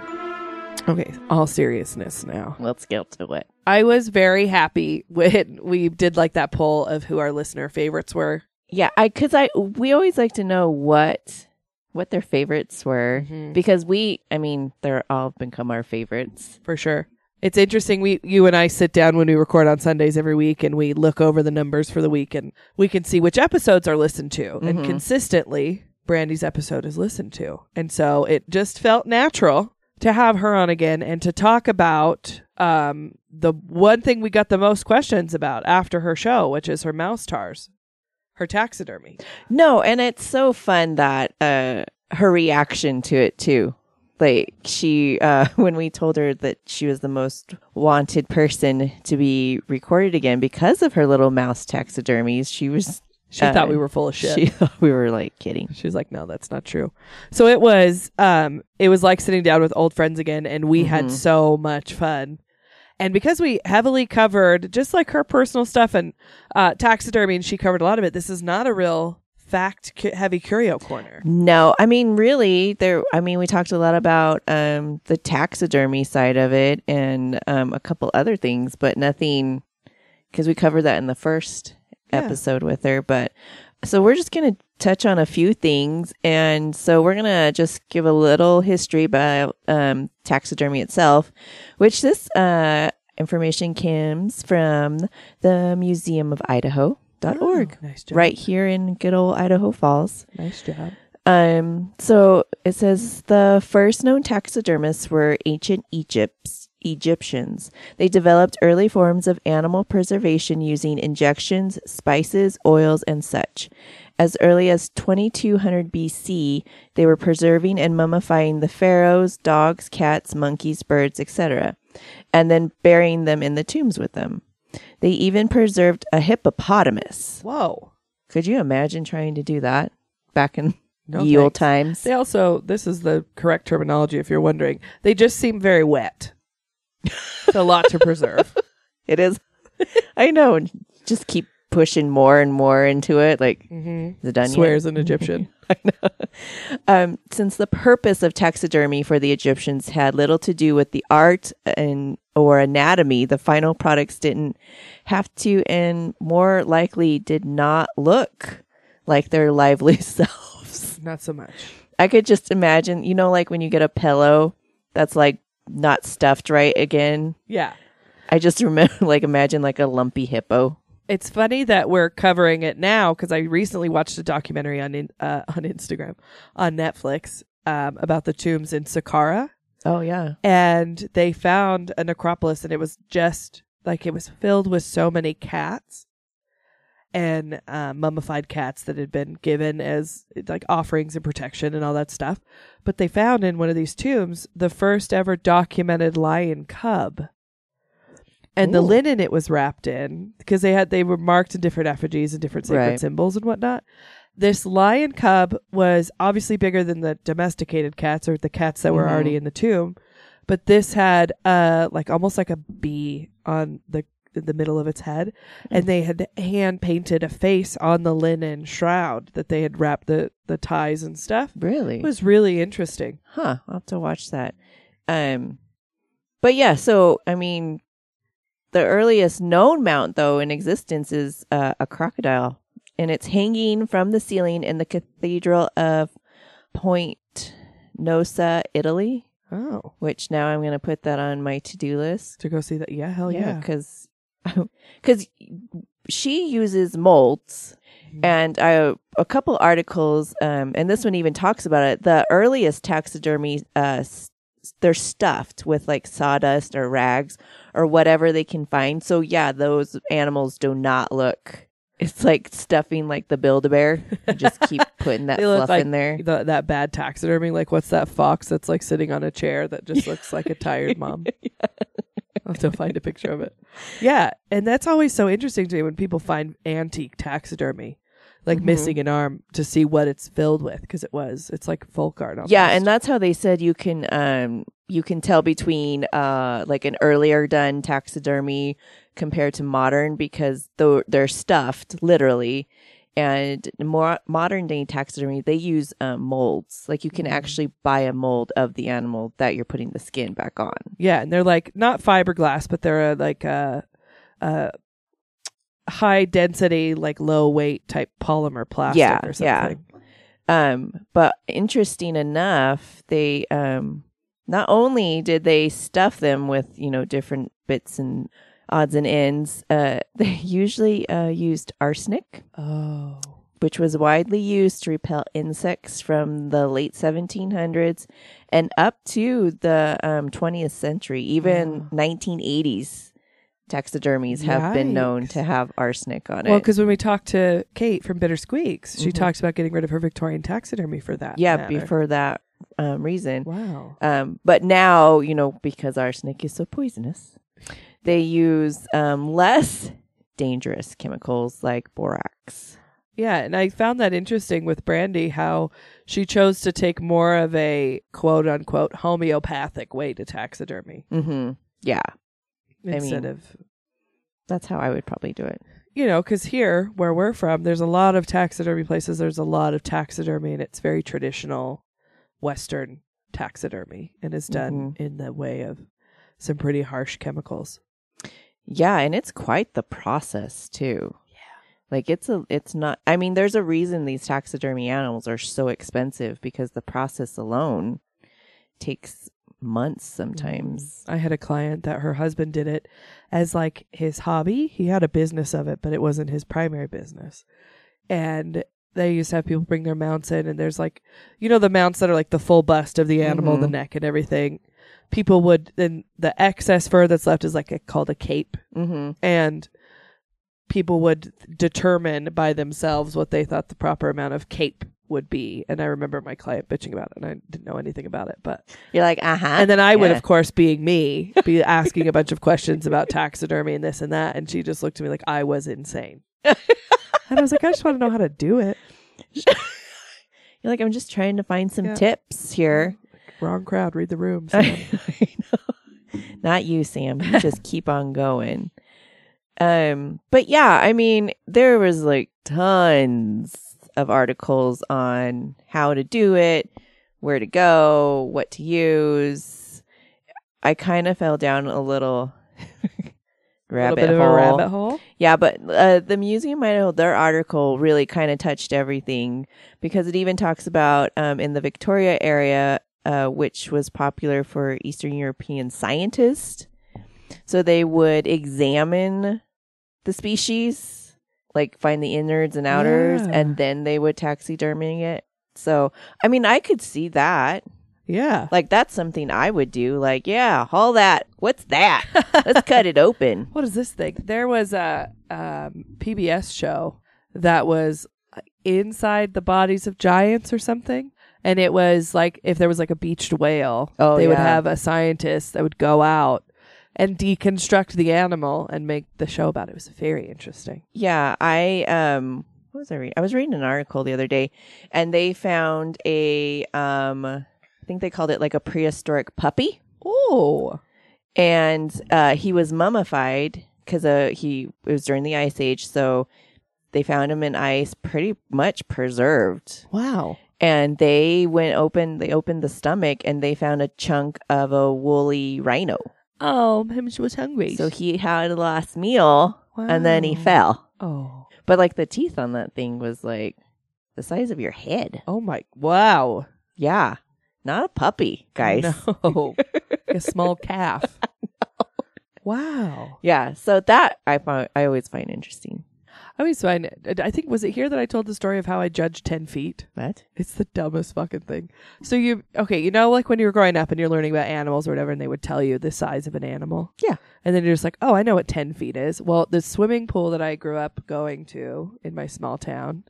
Okay, all seriousness now. let's get to it. I was very happy when we did like that poll of who our listener favorites were. Yeah, I because I we always like to know what what their favorites were because we, I mean, they're all become our favorites. For sure. It's interesting. We, you and I sit down when we record on Sundays every week and we look over the numbers for the week and we can see which episodes are listened to. And Mhm. consistently, Brandy's episode is listened to. And so it just felt natural to have her on again and to talk about um, the one thing we got the most questions about after her show, which is her mouse tars, her taxidermy. No, and it's so fun that uh her reaction to it too. Like she, uh, when we told her that she was the most wanted person to be recorded again because of her little mouse taxidermies, she was. She uh, thought we were full of shit. She thought we were like kidding. She was like, "No, that's not true." So it was, um, it was like sitting down with old friends again, and we had Mhm. so much fun. And because we heavily covered just like her personal stuff and uh, taxidermy, and she covered a lot of it. This is not a real fact cu- heavy curio corner. No, I mean, really, there. I mean, we talked a lot about um, the taxidermy side of it and um, a couple other things, but nothing because we covered that in the first Yeah. episode with her. But so we're just gonna touch on a few things, and so we're gonna just give a little history about um, taxidermy itself, which this uh, information comes from the Museum of Idaho. Dot org, Oh, nice job. right here in good old Idaho Falls. Nice job. Um, so it says the first known taxidermists were ancient Egypt's Egyptians. They developed early forms of animal preservation using injections, spices, oils, and such. As early as 2200 BC, they were preserving and mummifying the pharaohs, dogs, cats, monkeys, birds, etc., and then burying them in the tombs with them. They even preserved a hippopotamus. Whoa. Could you imagine trying to do that back in No ye old times? They also, this is the correct terminology if you're wondering. They just seem very wet. It's a lot to preserve. It is. I know. Just keep pushing more and more into it. Like, Mm-hmm. is it done yet? Swears an Egyptian. Um, since the purpose of taxidermy for the Egyptians had little to do with the art and or anatomy, the final products didn't have to, and more likely did not look like their lively selves. Not so much. I could just imagine, you know, like when you get a pillow that's like not stuffed right again. Yeah. I just remember, like, imagine like a lumpy hippo. It's funny that we're covering it now because I recently watched a documentary on in, uh, on Instagram on Netflix um, about the tombs in Saqqara, Oh yeah. and they found a necropolis, and it was just like it was filled with so many cats and uh, mummified cats that had been given as like offerings and protection and all that stuff. But they found in one of these tombs the first ever documented lion cub. And the linen it was wrapped in, because they had they were marked in different effigies and different sacred Right. symbols and whatnot. This lion cub was obviously bigger than the domesticated cats or the cats that were Mhm. already in the tomb, but this had uh like almost like a bee on the in the middle of its head, and they had hand painted a face on the linen shroud that they had wrapped the the ties and stuff. Really? It was really interesting. Huh. I'll have to watch that. Um, but yeah, so I mean, the earliest known mount though in existence is uh, a crocodile, and it's hanging from the ceiling in the Cathedral of Ponte Nossa, Italy. Oh, Which now I'm going to put that on my to do list. to go see that? Yeah, hell yeah. because because she uses molds Mm-hmm. and I, a couple articles um, and this one even talks about it the earliest taxidermy uh, s- they're stuffed with like sawdust or rags or whatever they can find so yeah those animals do not look it's like stuffing like the build-a-bear You just keep putting that fluff like in there The, that bad taxidermy, like what's that fox that's like sitting on a chair that just looks like a tired mom? I'll have to find a picture of it. Yeah, and that's always so interesting to me when people find antique taxidermy, like Mhm. missing an arm, to see what it's filled with because it was. It's like folk art. Almost. Yeah, and that's how they said you can um you can tell between uh like an earlier done taxidermy compared to modern because though they're stuffed literally and more modern day taxidermy they use um, molds like you can Mhm. actually buy a mold of the animal that you're putting the skin back on yeah, and they're like not fiberglass, but they're a, like a, a high density, like low weight type polymer plastic Yeah, or yeah. Um, but interesting enough, they um not only did they stuff them with, you know, different bits and odds and ends, uh they usually uh used arsenic, Oh, which was widely used to repel insects from the late 1700s and up to the um 20th century, even 1980s. Taxidermies have been known to have arsenic on it. well, because when we talked to Kate from Bitter Squeaks, she Mhm. talks about getting rid of her Victorian taxidermy for that. Yeah, matter. before that um, reason. Wow. Um, but now, you know, because arsenic is so poisonous, they use um, less dangerous chemicals like borax. Yeah, and I found that interesting with Brandy how she chose to take more of a quote unquote homeopathic way to taxidermy Mm-hmm. Yeah, I instead mean- of that's how I would probably do it. you know, because here where we're from, there's a lot of taxidermy places. There's a lot of taxidermy, and it's very traditional Western taxidermy, and is done mm-hmm. in the way of some pretty harsh chemicals. Yeah, and it's quite the process too. Yeah. Like it's a it's not I mean there's a reason these taxidermy animals are so expensive because the process alone takes months sometimes. Mm-hmm. I had a client that her husband did it as like his hobby. He had a business of it, but it wasn't his primary business. And they used to have people bring their mounts in, and there's like, you know, the mounts that are like the full bust of the animal, the Mhm. neck and everything. People would then the excess fur that's left is like a, called a cape, Mm-hmm. and people would determine by themselves what they thought the proper amount of cape would be. And I remember my client bitching about it, and I didn't know anything about it, but You're like, uh huh. and then I would, of course, being me, be asking a bunch of questions about taxidermy and this and that. And she just looked at me like I was insane. and I was like, I just want to know how to do it. You're like, I'm just trying to find some Yeah. tips here. Wrong crowd, read the room. Sam. I know. Not you, Sam. You just keep on going. Um, but yeah, I mean, there was like tons of articles on how to do it, where to go, what to use. I kind of fell down a little a little rabbit bit of hole. a rabbit hole. Yeah, but uh, the Museum of Idaho, their article really kind of touched everything because it even talks about um, in the Victoria area, uh, which was popular for Eastern European scientists. So they would examine the species, like find the innards and outers, Yeah. and then they would taxidermy it. So, I mean, I could see that. Yeah. Like, that's something I would do. Like, yeah, haul that. What's that? Let's cut it open. What is this thing? There was a um, PBS show that was inside the bodies of giants or something. And it was like if there was like a beached whale, Oh, they would have a scientist that would go out and deconstruct the animal and make the show about it. It was very interesting. Yeah, I um what was I reading? I was reading an article the other day and they found a um I think they called it like a prehistoric puppy Oh, and uh he was mummified cuz uh he it was during the ice age so they found him in ice pretty much preserved wow. and they went open they opened the stomach and they found a chunk of a woolly rhino. Oh, him was hungry. So he had a last meal and then he fell. oh, But like the teeth on that thing was like the size of your head. oh my, wow, Yeah. Not a puppy, guys. No, a small calf. Wow. Yeah. So that I find I always find interesting. I always find. I think was it here that I told the story of how I judged ten feet. What? It's the dumbest fucking thing. So you okay? You know, like when you were growing up and you're learning about animals or whatever, and they would tell you the size of an animal. Yeah. And then you're just like, oh, I know what ten feet is. Well, the swimming pool that I grew up going to in my small town,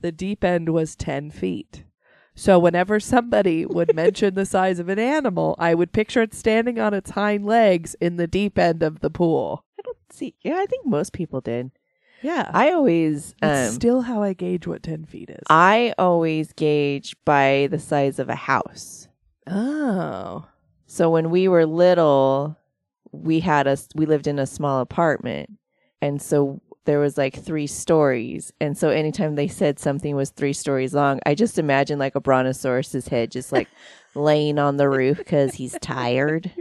the deep end was ten feet. So whenever somebody would mention the size of an animal, I would picture it standing on its hind legs in the deep end of the pool. I don't see, yeah, I think most people did. Yeah. I always um still how I gauge what 10 feet is. I always gauge by the size of a house. oh. So when we were little, we had a we lived in a small apartment. And so there was like three stories. And so anytime they said something was three stories long, I just imagine like a brontosaurus's head just like laying on the roof because he's tired.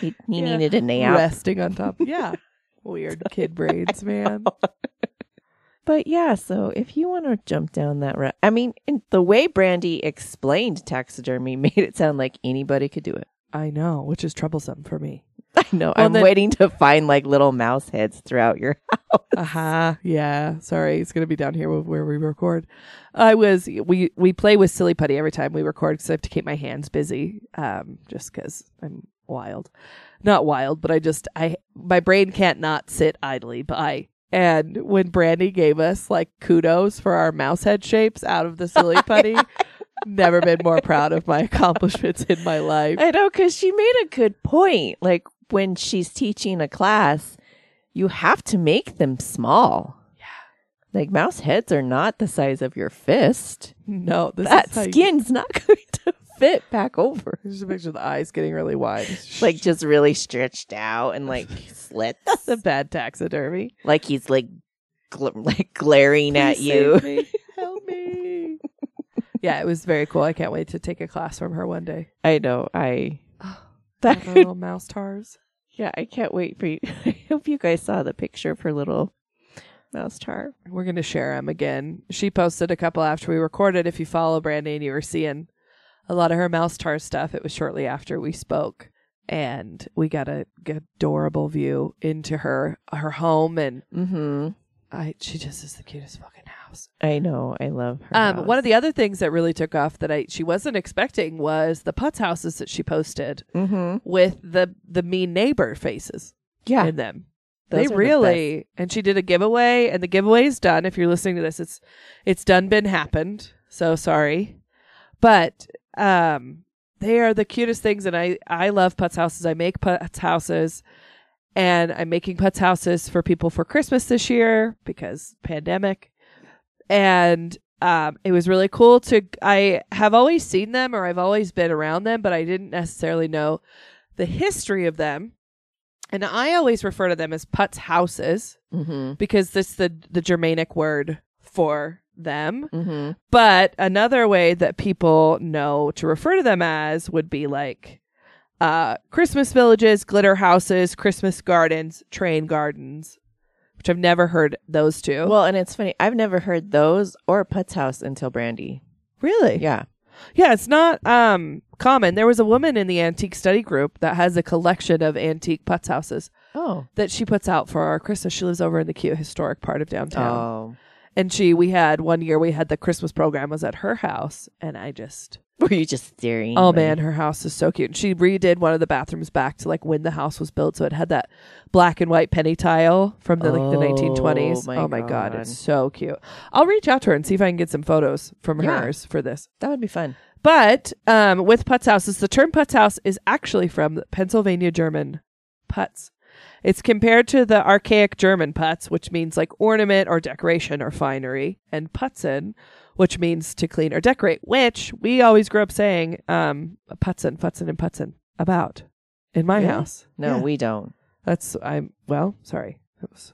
He, he Yeah. needed a nap. Resting on top. Yeah. Weird kid braids, man. But yeah, so if you want to jump down that route, I mean, in the way Brandy explained taxidermy made it sound like anybody could do it. I know, which is troublesome for me. I know. Well, I'm then- waiting to find like little mouse heads throughout your house. Aha. Yeah. Sorry. It's going to be down here where- where we record. I was, we, we play with Silly Putty every time we record because I have to keep my hands busy. Um, just because I'm wild. Not wild, but I just, I, my brain can't not sit idly by. And when Brandy gave us like kudos for our mouse head shapes out of the Silly Putty, Never been more proud of my accomplishments in my life. I know because she made a good point. Like when she's teaching a class, you have to make them small. Yeah. Like mouse heads are not the size of your fist. No, that how you- skin's not going to fit back over. Just a picture of the eyes getting really wide. Like just really stretched out and like slits. the bad taxidermy. like he's like gl- like glaring at Please you. save me. Help me. yeah, it was very cool. I can't wait to take a class from her one day. I know. I that her little mouse tars. yeah. I can't wait for you. I hope you guys saw the picture of her little mouse tar. We're going to share them again. She posted a couple after we recorded. If you follow Brandy and you were seeing a lot of her mouse tar stuff, it was shortly after we spoke. And we got a adorable view into her her home, and Mm-hmm. I she just is the cutest fucking house. I know. I love her. Um, one of the the other things that really took off that I she wasn't expecting was the putz houses that she posted mm-hmm. with the the mean neighbor faces yeah. in them. Those they are the really and she did a giveaway and the giveaway is done. If you're listening to this, it's it's done been happened. So sorry. But um they are the cutest things and I I love putz houses. I make putz houses and I'm making putz houses for people for Christmas this year because pandemic. And um, it was really cool to. I have always seen them or I've always been around them, but I didn't necessarily know the history of them. And I always refer to them as putz houses Mm-hmm. because this the the Germanic word for them. Mm-hmm. But another way that people know to refer to them as would be like uh, Christmas villages, glitter houses, Christmas gardens, train gardens, which I've never heard those two. Well, and it's funny. I've never heard those or Putz House until Brandy. really? Yeah. Yeah, it's not um, common. There was a woman in the antique study group that has a collection of antique putz houses Oh. that she puts out for our Christmas. She lives over in the cute historic part of downtown. Oh. And she, we had one year, we had the Christmas program was at her house, and I just, Were you just staring? oh like- man, her house is so cute. She redid one of the bathrooms back to like when the house was built, so it had that black and white penny tile from the like the Oh, 1920s. my oh my god, God. it's so cute. I'll reach out to her and see if I can get some photos from Yeah. hers for this. That would be fun. But um, with Putz houses, the term Putz house is actually from Pennsylvania German Putz. It's compared to the archaic German Putz, which means like ornament or decoration or finery, and Putzen, which means to clean or decorate, which we always grew up saying um, Putzen, Putzen, and Putzen about in my Really? house. No, Yeah. we don't. That's I'm well, sorry. It was,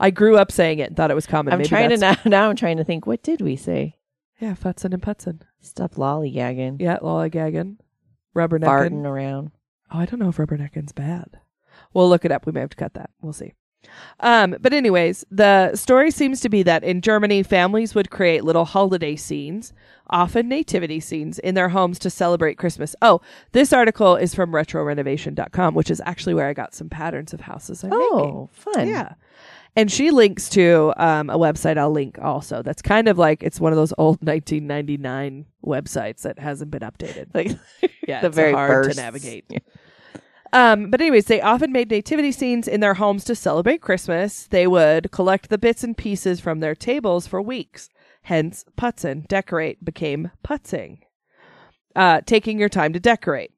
I grew up saying it and thought it was common. I'm Maybe trying to now. Now I'm trying to think. What did we say? Yeah, Putzen and Putzen. Stop lollygagging, Yeah, lollygagging, rubbernecking. farting around. Oh, I don't know if rubbernecking's bad. We'll look it up. We may have to cut that. We'll see. Um, but anyways, the story seems to be that in Germany, families would create little holiday scenes, often nativity scenes, in their homes to celebrate Christmas. Oh, this article is from retrorenovation.com, which is actually where I got some patterns of houses I'm making. Oh, fun. Yeah. And she links to um, a website I'll link also. That's kind of like it's one of those old 1999 websites that hasn't been updated. Like Yeah, the it's very hard to navigate. Um, but anyways, they often made nativity scenes in their homes to celebrate Christmas. They would collect the bits and pieces from their tables for weeks. Hence, putzen, decorate, became putzing. Uh, taking your time to decorate.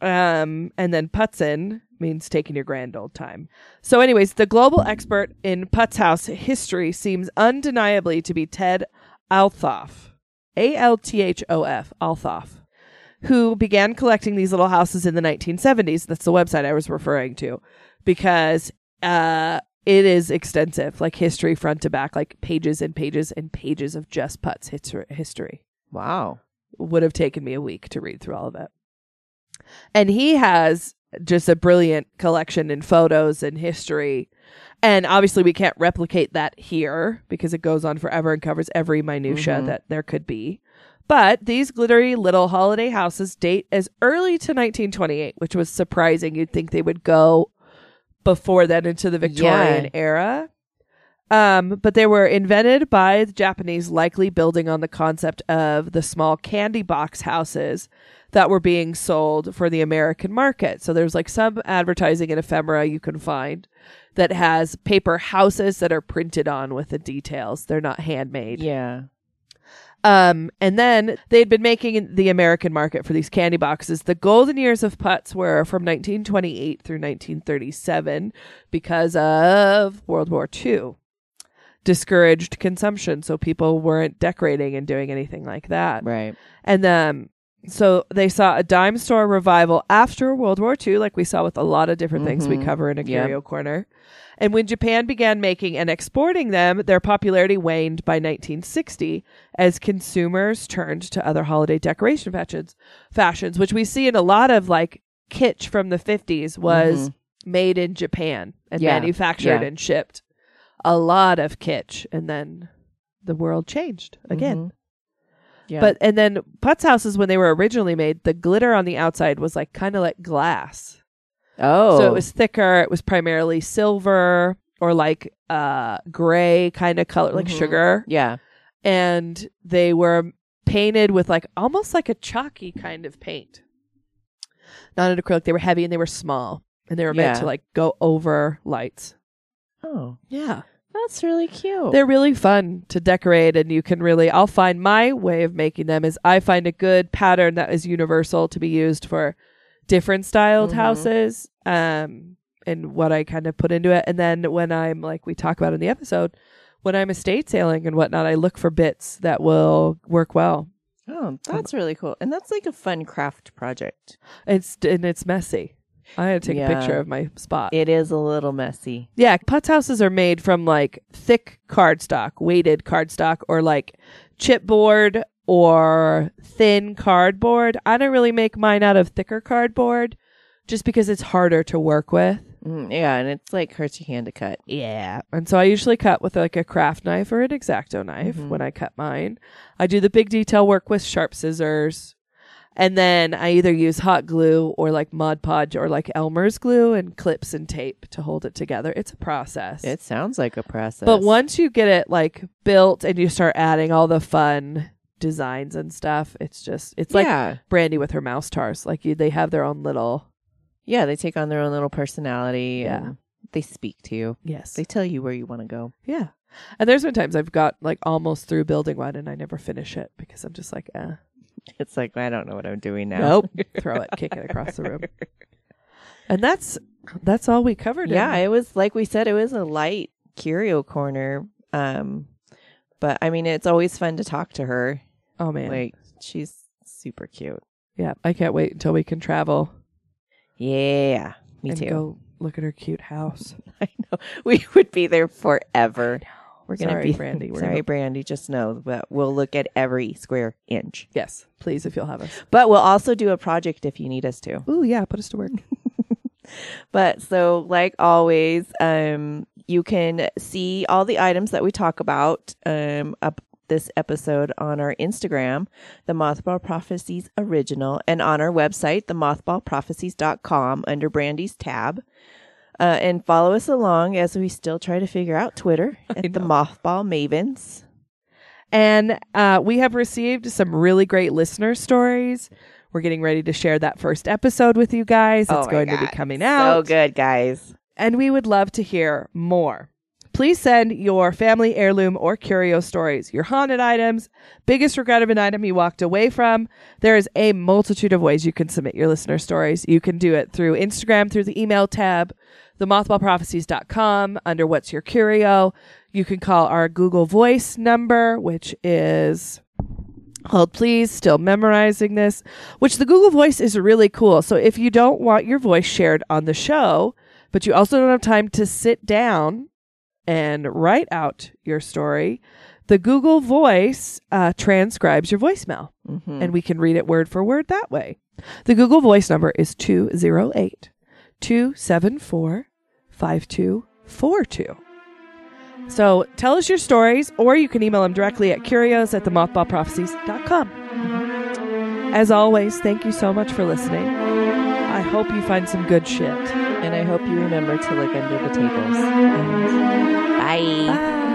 Um, and then putzen means taking your grand old time. So, anyways, the global expert in Putz House history seems undeniably to be Ted Althoff. A L T H O F, Althoff who began collecting these little houses in the 1970s. That's the website I was referring to because uh, it is extensive, like history front to back, like pages and pages and pages of just Putz history. history. Wow. Would have taken me a week to read through all of it. And he has just a brilliant collection in photos and history. And obviously, we can't replicate that here because it goes on forever and covers every minutia Mhm. that there could be. But these glittery little holiday houses date as early to 1928, which was surprising. You'd think they would go before then into the Victorian Yeah. era. Um, but they were invented by the Japanese, likely building on the concept of the small candy box houses that were being sold for the American market. So there's like some advertising in ephemera you can find that has paper houses that are printed on with the details. They're not handmade. Yeah. Um, and then they'd been making the American market for these candy boxes. The golden years of Putz were from 1928 through 1937 because of World War II. Discouraged consumption, so people weren't decorating and doing anything like that. Right. And um, so they saw a dime store revival after World War II, like we saw with a lot of different things we Mhm. cover in a Yep. curio corner. And when Japan began making and exporting them, their popularity waned by 1960 as consumers turned to other holiday decoration fashions, fashions, which we see in a lot of like kitsch from the 50s was made in Japan and Mm-hmm. Yeah. manufactured Yeah. and shipped. A lot of kitsch, and then the world changed again. Mhm. Yeah. But and then Putz houses when they were originally made, the glitter on the outside was like kind of like glass. Oh, So it was thicker. It was primarily silver or like uh gray kind of color, like Mhm. sugar. yeah. And they were painted with like almost like a chalky kind of paint. Not an acrylic. They were heavy and they were small. And they were meant Yeah. to like go over lights. Oh, Yeah. that's really cute. They're really fun to decorate, and you can really. I'll find my way of making them is I find a good pattern that is universal to be used for different styled Mhm. houses, um, and what I kind of put into it. And then when I'm like we talk about in the episode, when I'm estate sailing and whatnot, I look for bits that will work well. oh, that's really cool. And that's like a fun craft project. It's and it's messy. I had to take Yeah. a picture of my spot. It is a little messy. Yeah, putz houses are made from like thick cardstock, weighted cardstock, or like chipboard or thin cardboard. I don't really make mine out of thicker cardboard just because it's harder to work with. Mm, yeah, and it's like hurts your hand to cut. Yeah. And so I usually cut with like a craft knife or an exacto knife Mhm. when I cut mine. I do the big detail work with sharp scissors. And then I either use hot glue or like Mod Podge or like Elmer's glue and clips and tape to hold it together. It's a process. It sounds like a process. But once you get it like built and you start adding all the fun designs and stuff, it's just it's like yeah, Brandy with her mouse tars. Like you, they have their own little yeah, they take on their own little personality. Yeah. they speak to you. yes, They tell you where you want to go. yeah. And there's been times I've got like almost through building one and I never finish it because I'm just like, eh, It's like I don't know what I'm doing now. nope, throw it, kick it across the room. And that's that's all we covered. yeah, in- it was like we said, it was a light curio corner. Um, but I mean, it's always fun to talk to her. Oh man, Like she's super cute. yeah. I can't wait until we can travel. Yeah, me and too. Go look at her cute house. I know we would be there forever. We're gonna Sorry, be Brandy, we're sorry, gonna- Brandy. Just know that we'll look at every square inch. Yes, please, if you'll have us. But we'll also do a project if you need us to. Ooh, yeah, put us to work. But so, like always, um, you can see all the items that we talk about um, up this episode on our Instagram, the Mothball Prophecies Original, and on our website, themothballprophecies.com, under Brandy's tab. Uh, and follow us along as we still try to figure out Twitter at the. Mothball Mavens. And uh, we have received some really great listener stories. We're getting ready to share that first episode with you guys. It's Oh going to be God. coming So out. good, guys. And we would love to hear more. Please send your family heirloom or curio stories, your haunted items, biggest regret of an item you walked away from. There is a multitude of ways you can submit your listener stories. You can do it through Instagram, through the email tab, themothballprophecies.com, under What's Your Curio. You can call our Google Voice number, which is hold please still memorizing this which the google voice is really cool so if you don't want your voice shared on the show but you also don't have time to sit down and write out your story the google voice uh, transcribes your voicemail Mhm. and we can read it word for word that way the google voice number is 208 274 5242 so tell us your stories, or you can email them directly at curios at themothballprophecies.com. As always, thank you so much for listening. I hope you find some good shit. And I hope you remember to look under the tables. Bye. Bye.